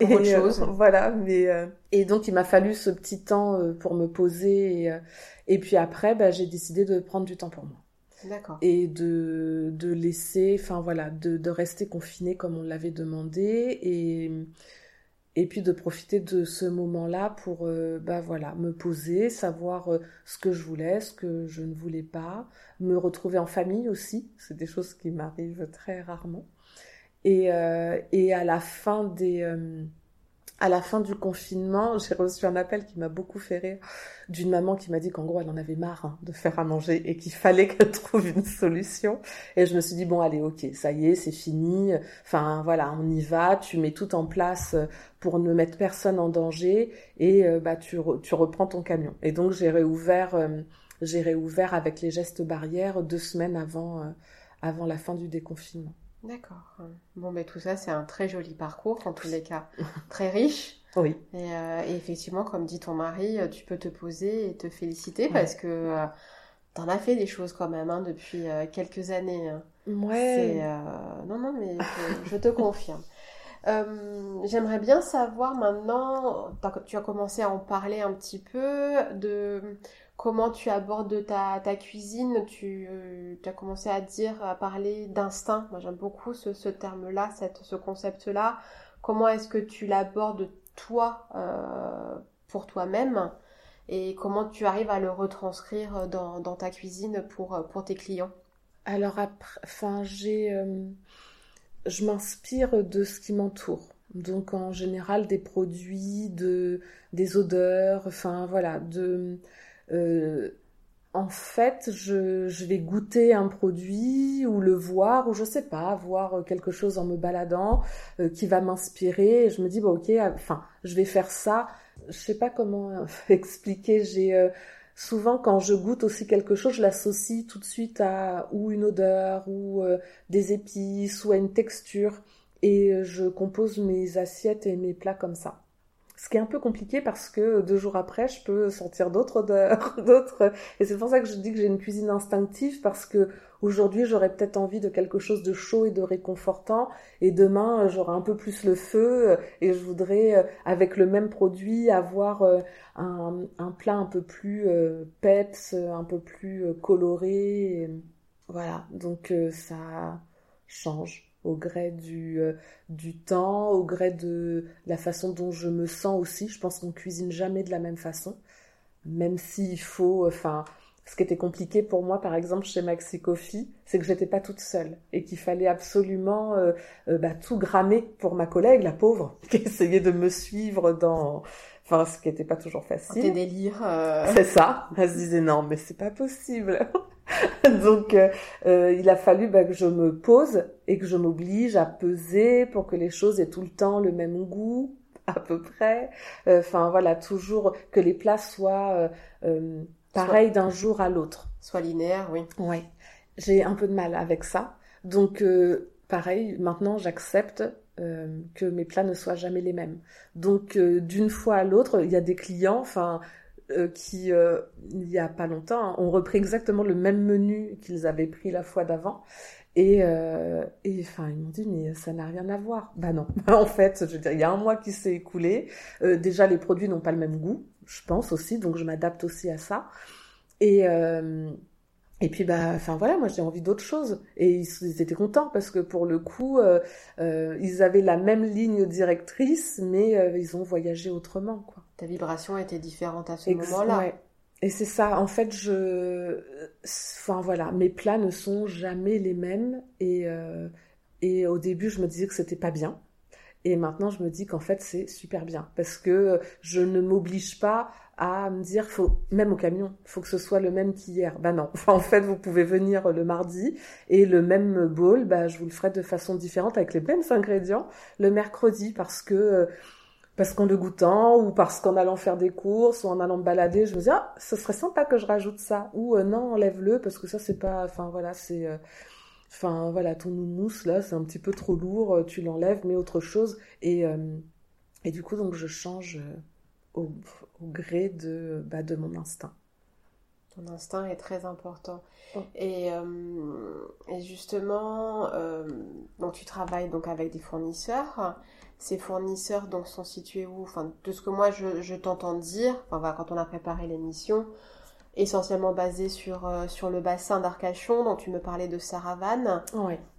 et autre chose. voilà, mais euh, et donc il m'a fallu ce petit temps euh, pour me poser et, euh, et puis après, bah, j'ai décidé de prendre du temps pour moi. D'accord. Et de, de laisser, enfin voilà, de, de rester confiné comme on l'avait demandé et et puis de profiter de ce moment-là pour euh, bah voilà me poser savoir euh, ce que je voulais ce que je ne voulais pas me retrouver en famille aussi c'est des choses qui m'arrivent très rarement. Et, euh, et à la fin des à la fin du confinement, j'ai reçu un appel qui m'a beaucoup fait rire d'une maman qui m'a dit qu'en gros elle en avait marre hein, de faire à manger et qu'il fallait qu'elle trouve une solution. Et je me suis dit bon allez ok ça y est c'est fini. Enfin voilà on y va. Tu mets tout en place pour ne mettre personne en danger et euh, bah tu, tu reprends ton camion. Et donc j'ai réouvert euh, j'ai réouvert avec les gestes barrières deux semaines avant euh, avant la fin du déconfinement. D'accord. Bon, mais tout ça, c'est un très joli parcours, en tous les cas, très riche. Oui. Euh, et, effectivement, comme dit ton mari, euh, tu peux te poser et te féliciter parce que euh, tu en as fait des choses quand même hein, depuis quelques années. Hein. Ouais. Non, non, mais je, te confirme. J'aimerais bien savoir maintenant, tu as commencé à en parler un petit peu, de comment tu abordes ta, cuisine. Tu euh, as commencé à dire, à parler d'instinct. Moi, j'aime beaucoup ce, terme-là, ce concept-là. Comment est-ce que tu l'abordes toi euh, pour toi-même? Et comment tu arrives à le retranscrire dans, dans ta cuisine pour, pour tes clients? Alors, après, enfin, j'ai, euh, je m'inspire de ce qui m'entoure. Donc, en général, des produits, de, des odeurs, enfin, voilà, de euh, en fait, je, vais goûter un produit ou le voir, ou je sais pas, voir quelque chose en me baladant euh, qui va m'inspirer. Et je me dis, bon, ok, enfin, je vais faire ça. Je sais pas comment expliquer. J'ai euh, souvent, quand je goûte aussi quelque chose, je l'associe tout de suite à ou une odeur, ou des épices, ou à une texture. Et je compose mes assiettes et mes plats comme ça. Ce qui est un peu compliqué parce que deux jours après, je peux sentir d'autres odeurs, d'autres. Et c'est pour ça que je dis que j'ai une cuisine instinctive parce que aujourd'hui, j'aurais peut-être envie de quelque chose de chaud et de réconfortant. Et demain, j'aurai un peu plus le feu et je voudrais, euh, avec le même produit, avoir euh, un, plat un peu plus euh, peps, un peu plus coloré. Voilà, donc ça change au gré du, du temps, au gré de la façon dont je me sens aussi. Je pense qu'on cuisine jamais de la même façon, même s'il faut, enfin, ce qui était compliqué pour moi, par exemple, chez Maxi Coffee, c'est que j'étais pas toute seule et qu'il fallait absolument euh, euh, bah, tout grammer pour ma collègue, la pauvre, qui essayait de me suivre dans, enfin, ce qui n'était pas toujours facile. Tes délires. Euh. C'est ça. Elle se disait non, mais c'est pas possible. Donc, il a fallu bah, que je me pose et que je m'oblige à peser pour que les choses aient tout le temps le même goût, à peu près. Enfin, voilà, toujours que les plats soient pareil d'un jour à l'autre. Soit linéaire, oui. Oui. J'ai un peu de mal avec ça. Donc, euh, pareil, maintenant, j'accepte euh, que mes plats ne soient jamais les mêmes. Donc, euh, d'une fois à l'autre, il y a des clients, enfin, qui, il y a pas longtemps, hein, ont repris exactement le même menu qu'ils avaient pris la fois d'avant. Et, enfin, ils m'ont dit, mais ça n'a rien à voir. Bah non. en fait, il y a un mois qui s'est écoulé. déjà, les produits n'ont pas le même goût je pense aussi, donc je m'adapte aussi à ça. Et, euh, et puis, bah, enfin voilà, moi j'ai envie d'autre chose. Et ils, étaient contents parce que pour le coup, euh, euh, ils avaient la même ligne directrice, mais ils ont voyagé autrement, quoi. Ta vibration était différente à ce moment-là. Et c'est ça, en fait, je, enfin voilà, mes plats ne sont jamais les mêmes. Et, et au début, je me disais que c'était pas bien. Et maintenant, je me dis qu'en fait, c'est super bien parce que je ne m'oblige pas à me dire, faut, même au camion, faut que ce soit le même qu'hier. Bah non. en fait, vous pouvez venir le mardi et le même bowl, bah, je vous le ferai de façon différente avec les mêmes ingrédients le mercredi parce que, parce qu'en le goûtant ou parce qu'en allant faire des courses ou en allant me balader, je me dis, ah, ce serait sympa que je rajoute ça. Ou euh, non, enlève-le parce que ça, c'est pas, enfin voilà, c'est, euh, Enfin, voilà, ton mousse, là, c'est un petit peu trop lourd, euh, tu l'enlèves, mets autre chose. Et, euh, et du coup, donc, je change euh, au, gré de, bah, de mon instinct. Ton instinct est très important. Oh. Et, et, justement, donc tu travailles donc avec des fournisseurs. Ces fournisseurs donc sont situés où? Enfin, de ce que moi je, je t'entends dire, enfin, quand on a préparé l'émission, essentiellement basé sur, euh, sur le bassin d'Arcachon, dont tu me parlais de Saravane.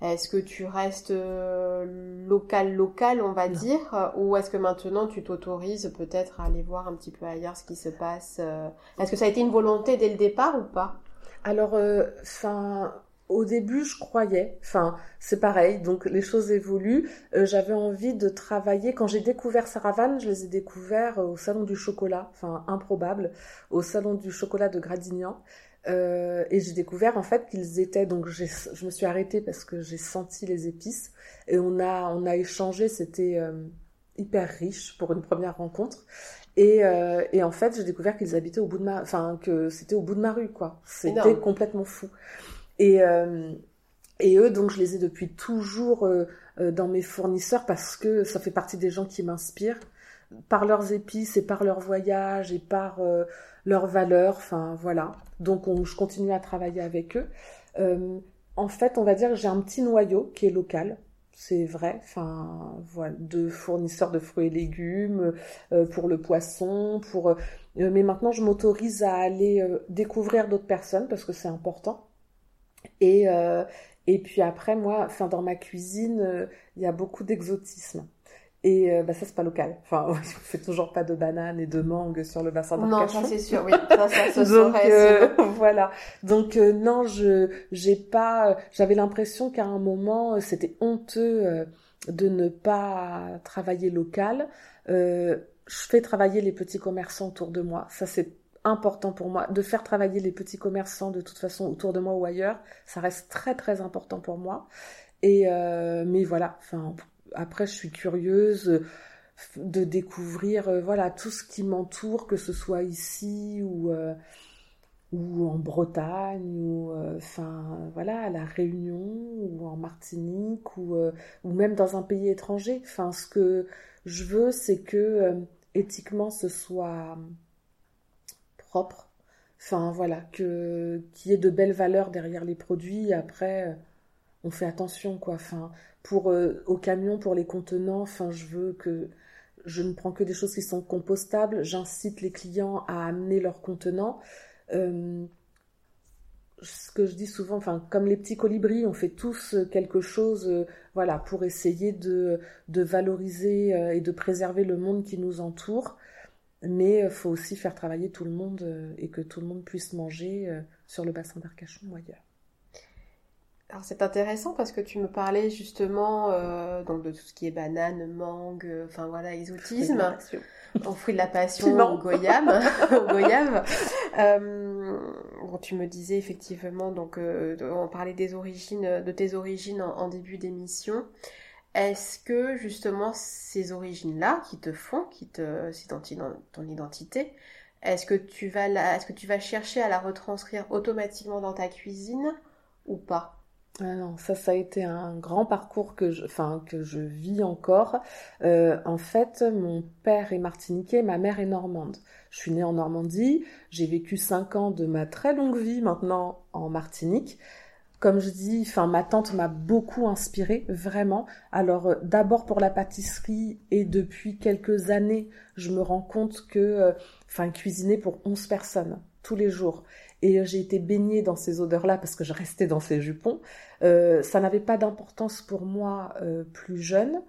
Est-ce que tu restes euh, local, local, on va dire, ou est-ce que maintenant tu t'autorises peut-être à aller voir un petit peu ailleurs ce qui se passe euh? Est-ce que ça a été une volonté dès le départ ou pas? Alors, enfin au début, je croyais, enfin, c'est pareil, donc les choses évoluent. Euh, j'avais envie de travailler. Quand j'ai découvert Saravane, je les ai découverts au Salon du Chocolat, enfin, improbable, au Salon du Chocolat de Gradignan. Euh, et j'ai découvert en fait qu'ils étaient donc je me suis arrêtée parce que j'ai senti les épices. Et on a on a échangé. C'était euh, hyper riche pour une première rencontre. Et, et en fait j'ai découvert qu'ils habitaient au bout de ma enfin que c'était au bout de ma rue quoi. C'était complètement fou et, euh, et eux, donc, je les ai depuis toujours euh, euh, dans mes fournisseurs parce que ça fait partie des gens qui m'inspirent par leurs épices et par leur voyage et par leurs valeurs. Enfin, voilà. Donc, on, je continue à travailler avec eux. en fait, on va dire que j'ai un petit noyau qui est local. C'est vrai, enfin voilà, de fournisseurs de fruits et légumes pour le poisson, pour. mais maintenant, je m'autorise à aller découvrir d'autres personnes parce que c'est important. Et, euh, et puis après, moi, enfin, dans ma cuisine, euh, il y a beaucoup d'exotisme. Et euh, bah, ça, c'est pas local. Enfin, on fait toujours pas de bananes et de mangue sur le bassin d'Arcachon. Non, ça c'est sûr, oui. Ça, ça se Donc, euh, voilà. Donc, euh, non, je, j'ai pas, j'avais l'impression qu'à un moment, c'était honteux de ne pas travailler local. je fais travailler les petits commerçants autour de moi. Ça, c'est important pour moi. De faire travailler les petits commerçants de toute façon autour de moi ou ailleurs, ça reste très très important pour moi. Et euh, mais voilà, après je suis curieuse de découvrir euh, voilà tout ce qui m'entoure, que ce soit ici ou euh, ou en Bretagne ou enfin voilà à la Réunion ou en Martinique ou ou même dans un pays étranger. Enfin ce que je veux c'est que éthiquement ce soit propre. Enfin voilà, que qu'il ait de belles valeurs derrière les produits. Après, euh, on fait attention quoi. Enfin, pour euh, au camion, pour les contenants, enfin je veux que je ne prends que des choses qui sont compostables. J'incite les clients à amener leurs contenants. Euh, ce que je dis souvent, enfin, comme les petits colibris, on fait tous quelque chose, voilà, pour essayer de valoriser et de préserver le monde qui nous entoure. Mais il faut aussi faire travailler tout le monde et que tout le monde puisse manger sur le bassin d'Arcachon ou ailleurs. Alors c'est intéressant parce que tu me parlais justement euh, donc de tout ce qui est banane, mangue, euh, enfin voilà, exotisme, en fruit de la passion, au goyave. goyave. Euh, bon, tu me disais effectivement, donc on parlait des origines, de tes origines en, début d'émission. Est-ce que justement ces origines-là qui te font, qui te ton identité, est-ce que tu vas est-ce que tu vas chercher à la retranscrire automatiquement dans ta cuisine ou pas? Ah non, ça, ça a été un grand parcours que je, enfin, que je vis encore. Euh, en fait, mon père est martiniquais, ma mère est normande. Je suis née en Normandie, j'ai vécu cinq ans de ma très longue vie maintenant en Martinique. Comme je dis, enfin, ma tante m'a beaucoup inspirée, vraiment. Alors, euh, d'abord pour la pâtisserie et depuis quelques années, je me rends compte que, euh, enfin, cuisiner pour 11 personnes tous les jours et j'ai été baignée dans ces odeurs-là parce que je restais dans ces jupons. Euh, ça n'avait pas d'importance pour moi euh, plus jeune.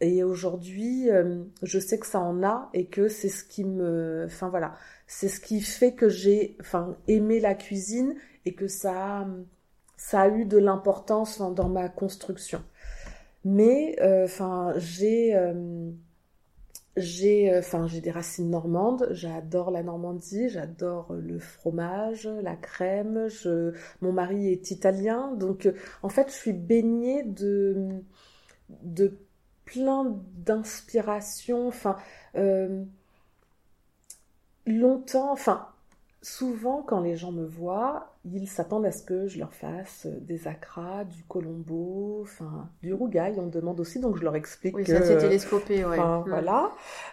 Et aujourd'hui, euh, je sais que ça en a et que c'est ce qui me, enfin voilà, c'est ce qui fait que j'ai, enfin, aimé la cuisine et que ça, ça a eu de l'importance dans ma construction. Mais, enfin, j'ai j'ai euh, enfin j'ai des racines normandes, j'adore la Normandie, j'adore euh, le fromage, la crème, je mon mari est italien donc euh, en fait je suis baignée de de plein d'inspirations enfin longtemps enfin souvent quand les gens me voient ils s'attendent à ce que je leur fasse euh, des acras, du colombo, enfin du rougail. On me demande aussi, donc je leur explique. Oui, ça c'est télescopé, ouais. Mm. Voilà.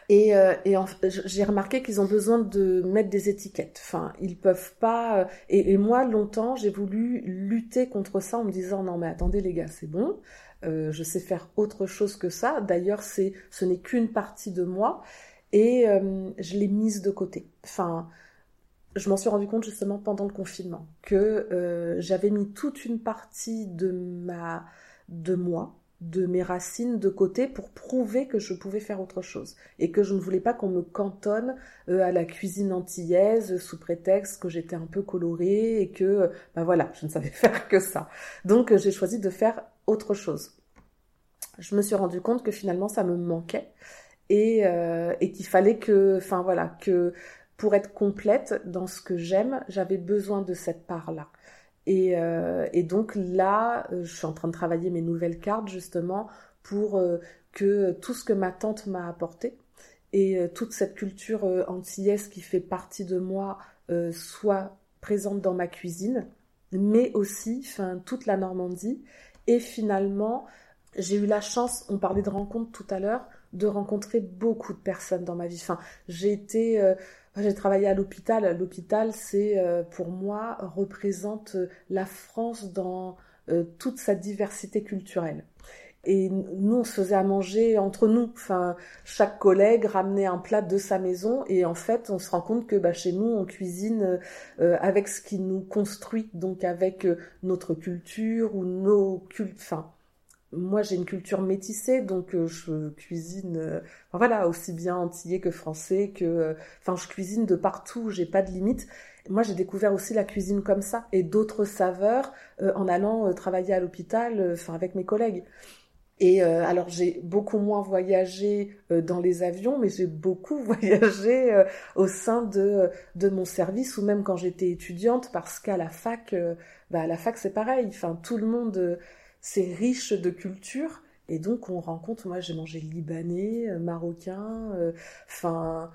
Et, euh, et j'ai remarqué qu'ils ont besoin de mettre des étiquettes. Enfin, ils peuvent pas. Euh, et, et moi, longtemps, j'ai voulu lutter contre ça en me disant non mais attendez les gars, c'est bon. Euh, je sais faire autre chose que ça. D'ailleurs, c'est ce n'est qu'une partie de moi et euh, je l'ai mise de côté. Enfin je m'en suis rendu compte justement pendant le confinement que euh, j'avais mis toute une partie de ma de moi de mes racines de côté pour prouver que je pouvais faire autre chose et que je ne voulais pas qu'on me cantonne euh, à la cuisine antillaise sous prétexte que j'étais un peu colorée et que ben voilà je ne savais faire que ça. Donc euh, j'ai choisi de faire autre chose. Je me suis rendu compte que finalement ça me manquait et, et qu'il fallait que enfin voilà que pour être complète dans ce que j'aime, j'avais besoin de cette part-là. Et, euh, donc là, euh, je suis en train de travailler mes nouvelles cartes justement pour euh, que tout ce que ma tante m'a apporté et toute cette culture antillaise qui fait partie de moi soit présente dans ma cuisine, mais aussi toute la Normandie. Et finalement, j'ai eu la chance, on parlait de rencontres tout à l'heure, de rencontrer beaucoup de personnes dans ma vie. Enfin, j'ai été j'ai travaillé à l'hôpital. L'hôpital, c'est euh, pour moi représente euh, la France dans euh, toute sa diversité culturelle. Et nous, on se faisait à manger entre nous. Enfin, chaque collègue ramenait un plat de sa maison et en fait, on se rend compte que bah, chez nous, on cuisine avec ce qui nous construit, donc avec notre culture ou nos cultes. Enfin, moi j'ai une culture métissée, donc euh, je cuisine, euh, voilà, aussi bien antillais que français, que, euh, enfin, je cuisine de partout, j'ai pas de limite. Moi, j'ai découvert aussi la cuisine comme ça et d'autres saveurs en allant travailler à l'hôpital, enfin, avec mes collègues. Et alors, j'ai beaucoup moins voyagé dans les avions, mais j'ai beaucoup voyagé au sein de de mon service ou même quand j'étais étudiante, parce qu'à la fac, bah, la fac c'est pareil. Enfin, tout le monde c'est riche de culture. Et donc, on rencontre, moi, j'ai mangé libanais, euh, marocain, euh, enfin...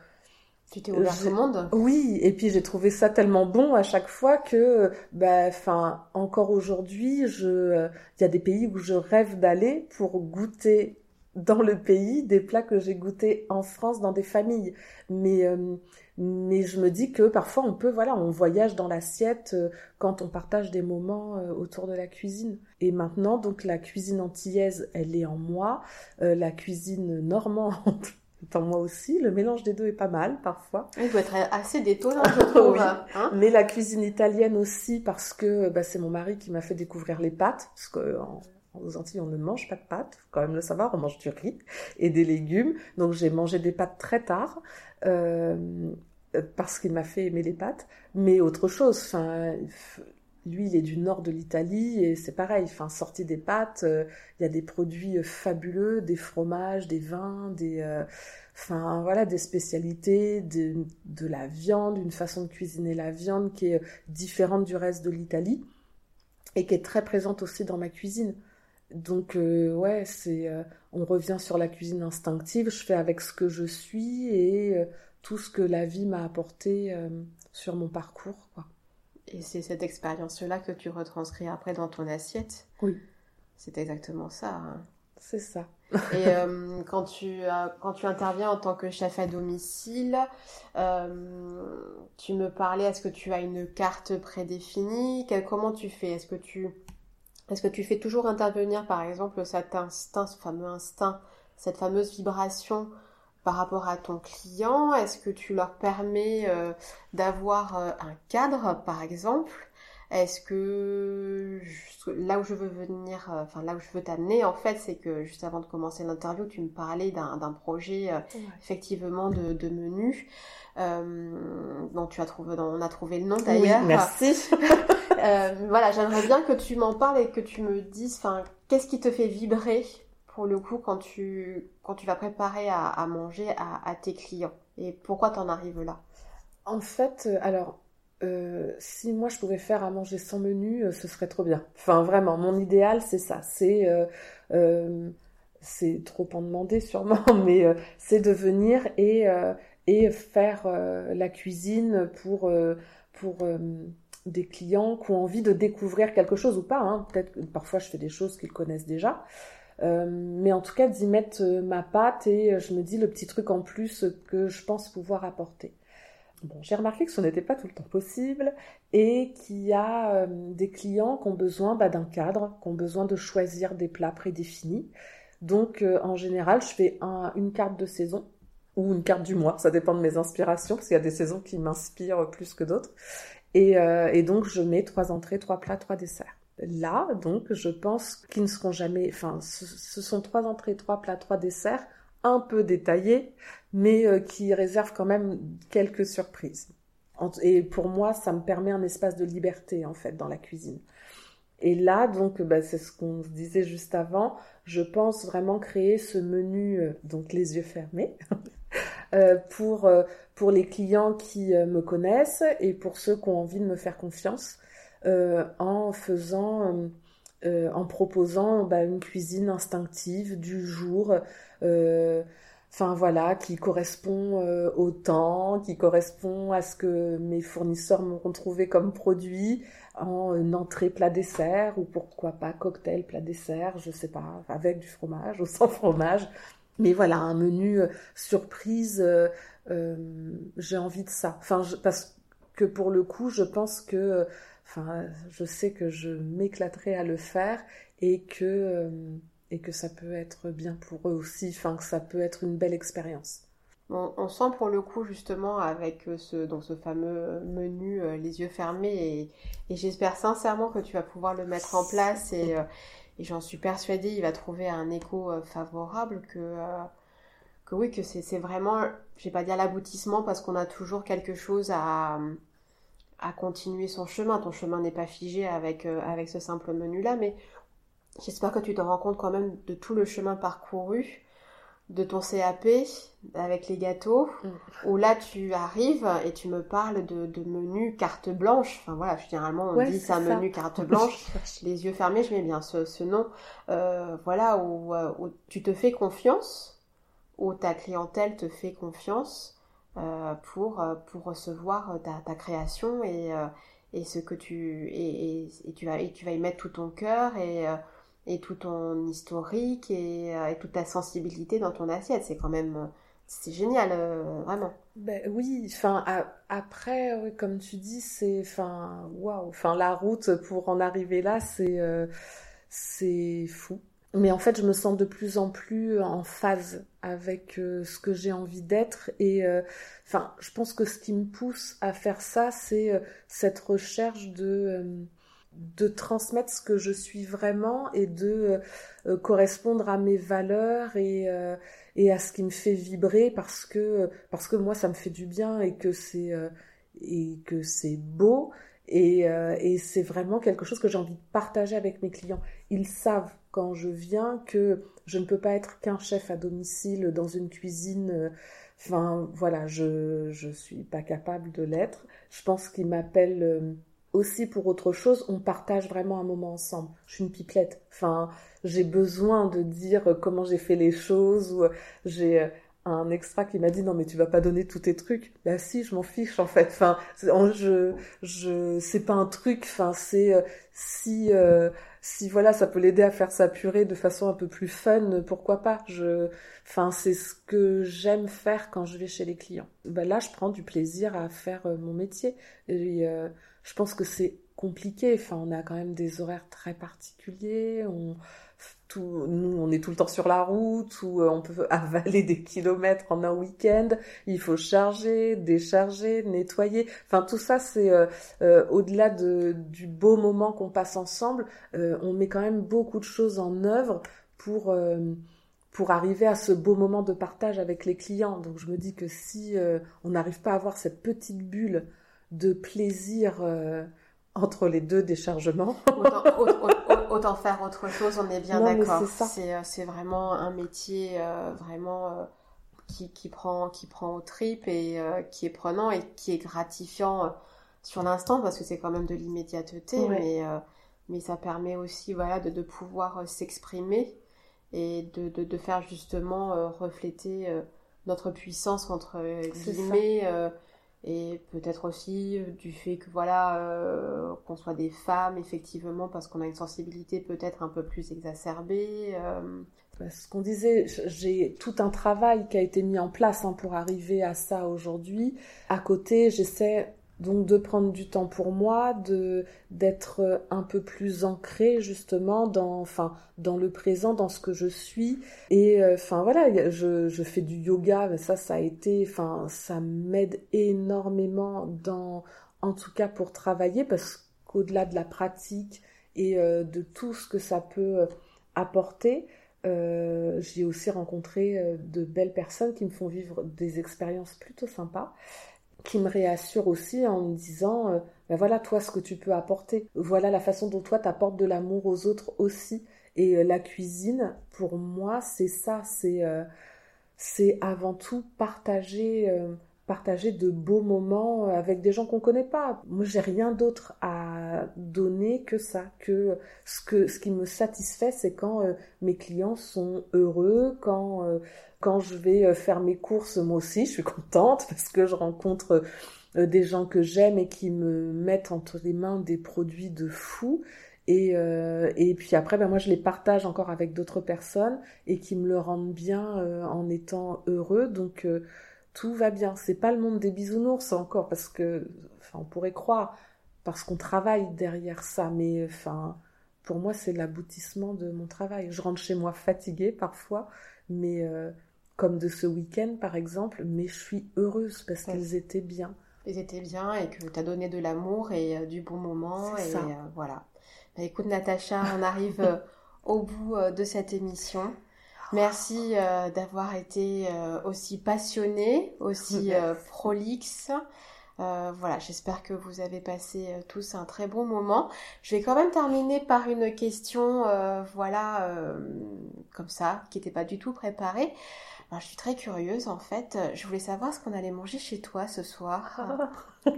tu t'es ouvert au monde? Oui, et puis j'ai trouvé ça tellement bon à chaque fois que, bah, enfin, encore aujourd'hui, je, il y a des pays où je rêve d'aller pour goûter dans le pays des plats que j'ai goûtés en France dans des familles. Mais euh, mais je me dis que parfois on peut voilà on voyage dans l'assiette euh, quand on partage des moments euh, autour de la cuisine et maintenant donc la cuisine antillaise elle est en moi la cuisine normande Tant moi aussi, le mélange des deux est pas mal parfois. Il doit être assez détonnant, je trouve. Hein. Mais la cuisine italienne aussi, parce que bah, c'est mon mari qui m'a fait découvrir les pâtes, parce qu'en aux Antilles, on ne mange pas de pâtes, faut quand même le savoir, on mange du riz et des légumes. Donc j'ai mangé des pâtes très tard. Euh, parce qu'il m'a fait aimer les pâtes, mais autre chose. Enfin, lui, il est du nord de l'Italie et c'est pareil. Enfin, sorti des pâtes, euh, il y a des produits euh, fabuleux, des fromages, des vins, des, euh, enfin voilà, des spécialités, de, de, la viande, une façon de cuisiner la viande qui est différente du reste de l'Italie et qui est très présente aussi dans ma cuisine. Donc ouais, c'est, on revient sur la cuisine instinctive. Je fais avec ce que je suis et tout ce que la vie m'a apporté sur mon parcours, quoi. Et c'est cette expérience-là que tu retranscris après dans ton assiette. Oui. C'est exactement ça. Hein. C'est ça. Et euh, quand, tu, euh, quand tu interviens en tant que chef à domicile, euh, tu me parlais, est-ce que tu as une carte prédéfinie? Comment tu fais? Est-ce que tu, est-ce que tu fais toujours intervenir, par exemple, cet instinct, ce fameux instinct, cette fameuse vibration par rapport à ton client Est-ce que tu leur permets euh, d'avoir euh, un cadre, par exemple? Est-ce que là où je veux venir, euh, enfin là où je veux t'amener, en fait, c'est que juste avant de commencer l'interview, tu me parlais d'un projet effectivement de, de menu. dont tu as trouvé, dont on a trouvé le nom d'ailleurs. Oui, merci. voilà, j'aimerais bien que tu m'en parles et que tu me dises, enfin, qu'est-ce qui te fait vibrer? Pour le coup quand tu, quand tu vas préparer à, manger à, tes clients? Et pourquoi t'en arrives là? En fait, euh, alors, euh, si moi je pouvais faire à manger sans menu, euh, ce serait trop bien. Enfin, vraiment, mon idéal, c'est ça. C'est. c'est trop en demander sûrement, mais c'est de venir et, et faire la cuisine pour, pour des clients qui ont envie de découvrir quelque chose ou pas. Hein. Peut-être que parfois je fais des choses qu'ils connaissent déjà. Euh, mais en tout cas d'y mettre euh, ma patte et euh, je me dis le petit truc en plus que je pense pouvoir apporter. Bon, j'ai remarqué que ce n'était pas tout le temps possible et qu'il y a des clients qui ont besoin bah, d'un cadre, qui ont besoin de choisir des plats prédéfinis. Donc, en général, je fais une carte de saison ou une carte du mois, ça dépend de mes inspirations, parce qu'il y a des saisons qui m'inspirent plus que d'autres. Et, et, donc, je mets trois entrées, trois plats, trois desserts là, donc, je pense qu'ils ne seront jamais. Enfin, ce, sont trois entrées, trois plats, trois desserts, un peu détaillés, mais euh, qui réservent quand même quelques surprises. Et pour moi, ça me permet un espace de liberté, en fait, dans la cuisine. Et là, donc, bah, c'est ce qu'on disait juste avant. Je pense vraiment créer ce menu, euh, donc les yeux fermés, euh, pour, pour les clients qui me connaissent et pour ceux qui ont envie de me faire confiance en faisant, euh, euh, en proposant bah, une cuisine instinctive du jour enfin voilà, qui correspond au temps, qui correspond à ce que mes fournisseurs m'ont trouvé comme produit en entrée plat dessert ou pourquoi pas cocktail plat dessert, je sais pas, avec du fromage ou sans fromage. Mais voilà, un menu surprise, j'ai envie de ça. Enfin, parce que pour le coup, je pense que Enfin, je sais que je m'éclaterai à le faire et que, euh, et que ça peut être bien pour eux aussi, enfin, que ça peut être une belle expérience. On, sent pour le coup justement avec euh, ce, donc ce fameux menu euh, les yeux fermés et, j'espère sincèrement que tu vas pouvoir le mettre en place et, et j'en suis persuadée il va trouver un écho favorable que, que oui que c'est vraiment, je vais pas dire l'aboutissement parce qu'on a toujours quelque chose à, à continuer son chemin. Ton chemin n'est pas figé avec, euh, avec ce simple menu-là, mais j'espère que tu te rends compte quand même de tout le chemin parcouru, de ton CAP avec les gâteaux, mm. où là tu arrives et tu me parles de, de menu carte blanche. Enfin voilà, généralement on dit c'est un menu carte blanche, les yeux fermés, je mets bien ce, ce nom. Euh, voilà, où, où tu te fais confiance, où ta clientèle te fait confiance pour, euh, pour recevoir euh, ta, ta création et, et ce que tu et, tu vas et tu vas y mettre tout ton cœur et et tout ton historique et, et, toute ta sensibilité dans ton assiette. C'est quand même c'est génial vraiment. Ben oui enfin après comme tu dis c'est enfin waouh enfin la route pour en arriver là c'est c'est fou mais en fait, je me sens de plus en plus en phase avec euh, ce que j'ai envie d'être. Et euh, enfin, je pense que ce qui me pousse à faire ça, c'est euh, cette recherche de de transmettre ce que je suis vraiment et de correspondre à mes valeurs et et à ce qui me fait vibrer parce que parce que moi ça me fait du bien et que c'est et que c'est beau et, et c'est vraiment quelque chose que j'ai envie de partager avec mes clients. Ils savent quand je viens que je ne peux pas être qu'un chef à domicile dans une cuisine. Euh, enfin, voilà, je je suis pas capable de l'être. Je pense qu'ils m'appellent euh, aussi pour autre chose. On partage vraiment un moment ensemble. Je suis une pipelette. Enfin, j'ai besoin de dire comment j'ai fait les choses ou j'ai un extra qui m'a dit non mais tu vas pas donner tous tes trucs. Bah si, je m'en fiche en fait. Enfin, je je c'est pas un truc. Enfin, c'est euh, si si voilà, ça peut l'aider à faire sa purée de façon un peu plus fun, pourquoi pas? Je, enfin, c'est ce que j'aime faire quand je vais chez les clients. Ben là, je prends du plaisir à faire euh, mon métier. Et euh, je pense que c'est compliqué. Enfin, on a quand même des horaires très particuliers. On, nous, on est tout le temps sur la route, ou euh, on peut avaler des kilomètres en un week-end. Il faut charger, décharger, nettoyer. Enfin, tout ça, c'est euh, euh, au-delà de, du beau moment qu'on passe ensemble. on met quand même beaucoup de choses en œuvre pour arriver à ce beau moment de partage avec les clients. Donc, je me dis que si on n'arrive pas à avoir cette petite bulle de plaisir entre les deux déchargements. Faire autre chose, on est bien d'accord. Euh, c'est vraiment un métier euh, vraiment euh, qui, qui, prend, qui prend au trip et qui est prenant et qui est gratifiant sur l'instant parce que c'est quand même de l'immédiateté, mais, mais ça permet aussi voilà, de, de pouvoir s'exprimer et de, de, de, faire justement refléter notre puissance entre guillemets et peut-être aussi euh, du fait que voilà euh, qu'on soit des femmes effectivement parce qu'on a une sensibilité peut-être un peu plus exacerbée euh. ce qu'on disait j'ai tout un travail qui a été mis en place hein, pour arriver à ça aujourd'hui à côté j'essaie donc de prendre du temps pour moi, de d'être un peu plus ancré justement dans enfin dans le présent, dans ce que je suis. Et euh, enfin voilà, je, je fais du yoga, ça ça a été enfin ça m'aide énormément dans en tout cas pour travailler parce qu'au-delà de la pratique et euh, de tout ce que ça peut apporter, euh, j'ai aussi rencontré de belles personnes qui me font vivre des expériences plutôt sympas qui me réassure aussi en me disant euh, ben voilà toi ce que tu peux apporter. Voilà la façon dont toi t'apportes de l'amour aux autres aussi. Et euh, la cuisine pour moi c'est ça. C'est euh, c'est avant tout partager partager de beaux moments avec des gens qu'on connaît pas. Moi, j'ai rien d'autre à donner que ça, que ce que ce qui me satisfait, c'est quand mes clients sont heureux, quand quand je vais euh, faire mes courses, moi aussi, je suis contente parce que je rencontre euh, des gens que j'aime et qui me mettent entre les mains des produits de fou. Et, euh, et puis après, ben moi, je les partage encore avec d'autres personnes et qui me le rendent bien en étant heureux. Donc, tout va bien. C'est pas le monde des bisounours encore parce que, enfin, on pourrait croire parce qu'on travaille derrière ça, mais enfin, pour moi, c'est l'aboutissement de mon travail. Je rentre chez moi fatiguée parfois, mais comme de ce week-end par exemple, mais je suis heureuse parce qu'ils étaient bien. Ils étaient bien et que tu as donné de l'amour et euh, du bon moment. Et ça. Euh, voilà. Bah, écoute Natacha, on arrive euh, au bout de cette émission. Merci d'avoir été aussi passionnée, aussi prolixe. voilà, j'espère que vous avez passé tous un très bon moment. Je vais quand même terminer par une question, voilà, comme ça, qui n'était pas du tout préparée je suis très curieuse en fait. Je voulais savoir ce qu'on allait manger chez toi ce soir.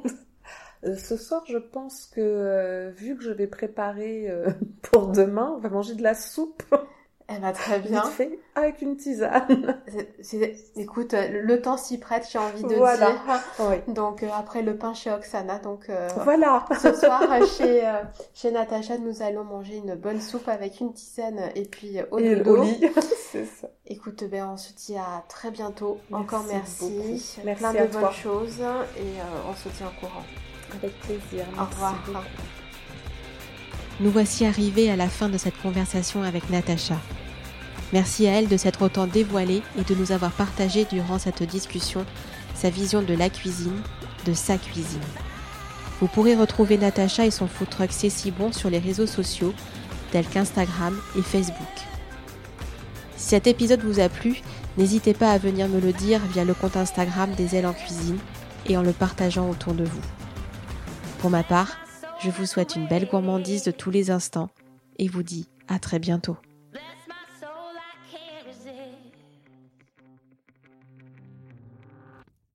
Euh, ce soir, je pense que euh, vu que je vais préparer euh, pour demain, on va manger de la soupe. Elle va très bien. Vite fait, avec une tisane. écoute, le temps s'y prête, j'ai envie de dire. Donc après le pain chez Oksana, donc voilà. Ce soir chez chez Natacha, nous allons manger une bonne soupe avec une tisane et puis au lit. C'est ça. Écoute, ben, on se dit à très bientôt. Encore merci. Merci Plein de bonnes choses et on se tient au courant. Avec plaisir. Au revoir. Nous voici arrivés à la fin de cette conversation avec Natacha. Merci à elle de s'être autant dévoilée et de nous avoir partagé durant cette discussion sa vision de la cuisine, de sa cuisine. Vous pourrez retrouver Natacha et son food truck C'est si bon sur les réseaux sociaux tels qu'Instagram et Facebook. Si cet épisode vous a plu, n'hésitez pas à venir me le dire via le compte Instagram des ailes en cuisine et en le partageant autour de vous. Pour ma part, je vous souhaite une belle gourmandise de tous les instants et vous dis à très bientôt.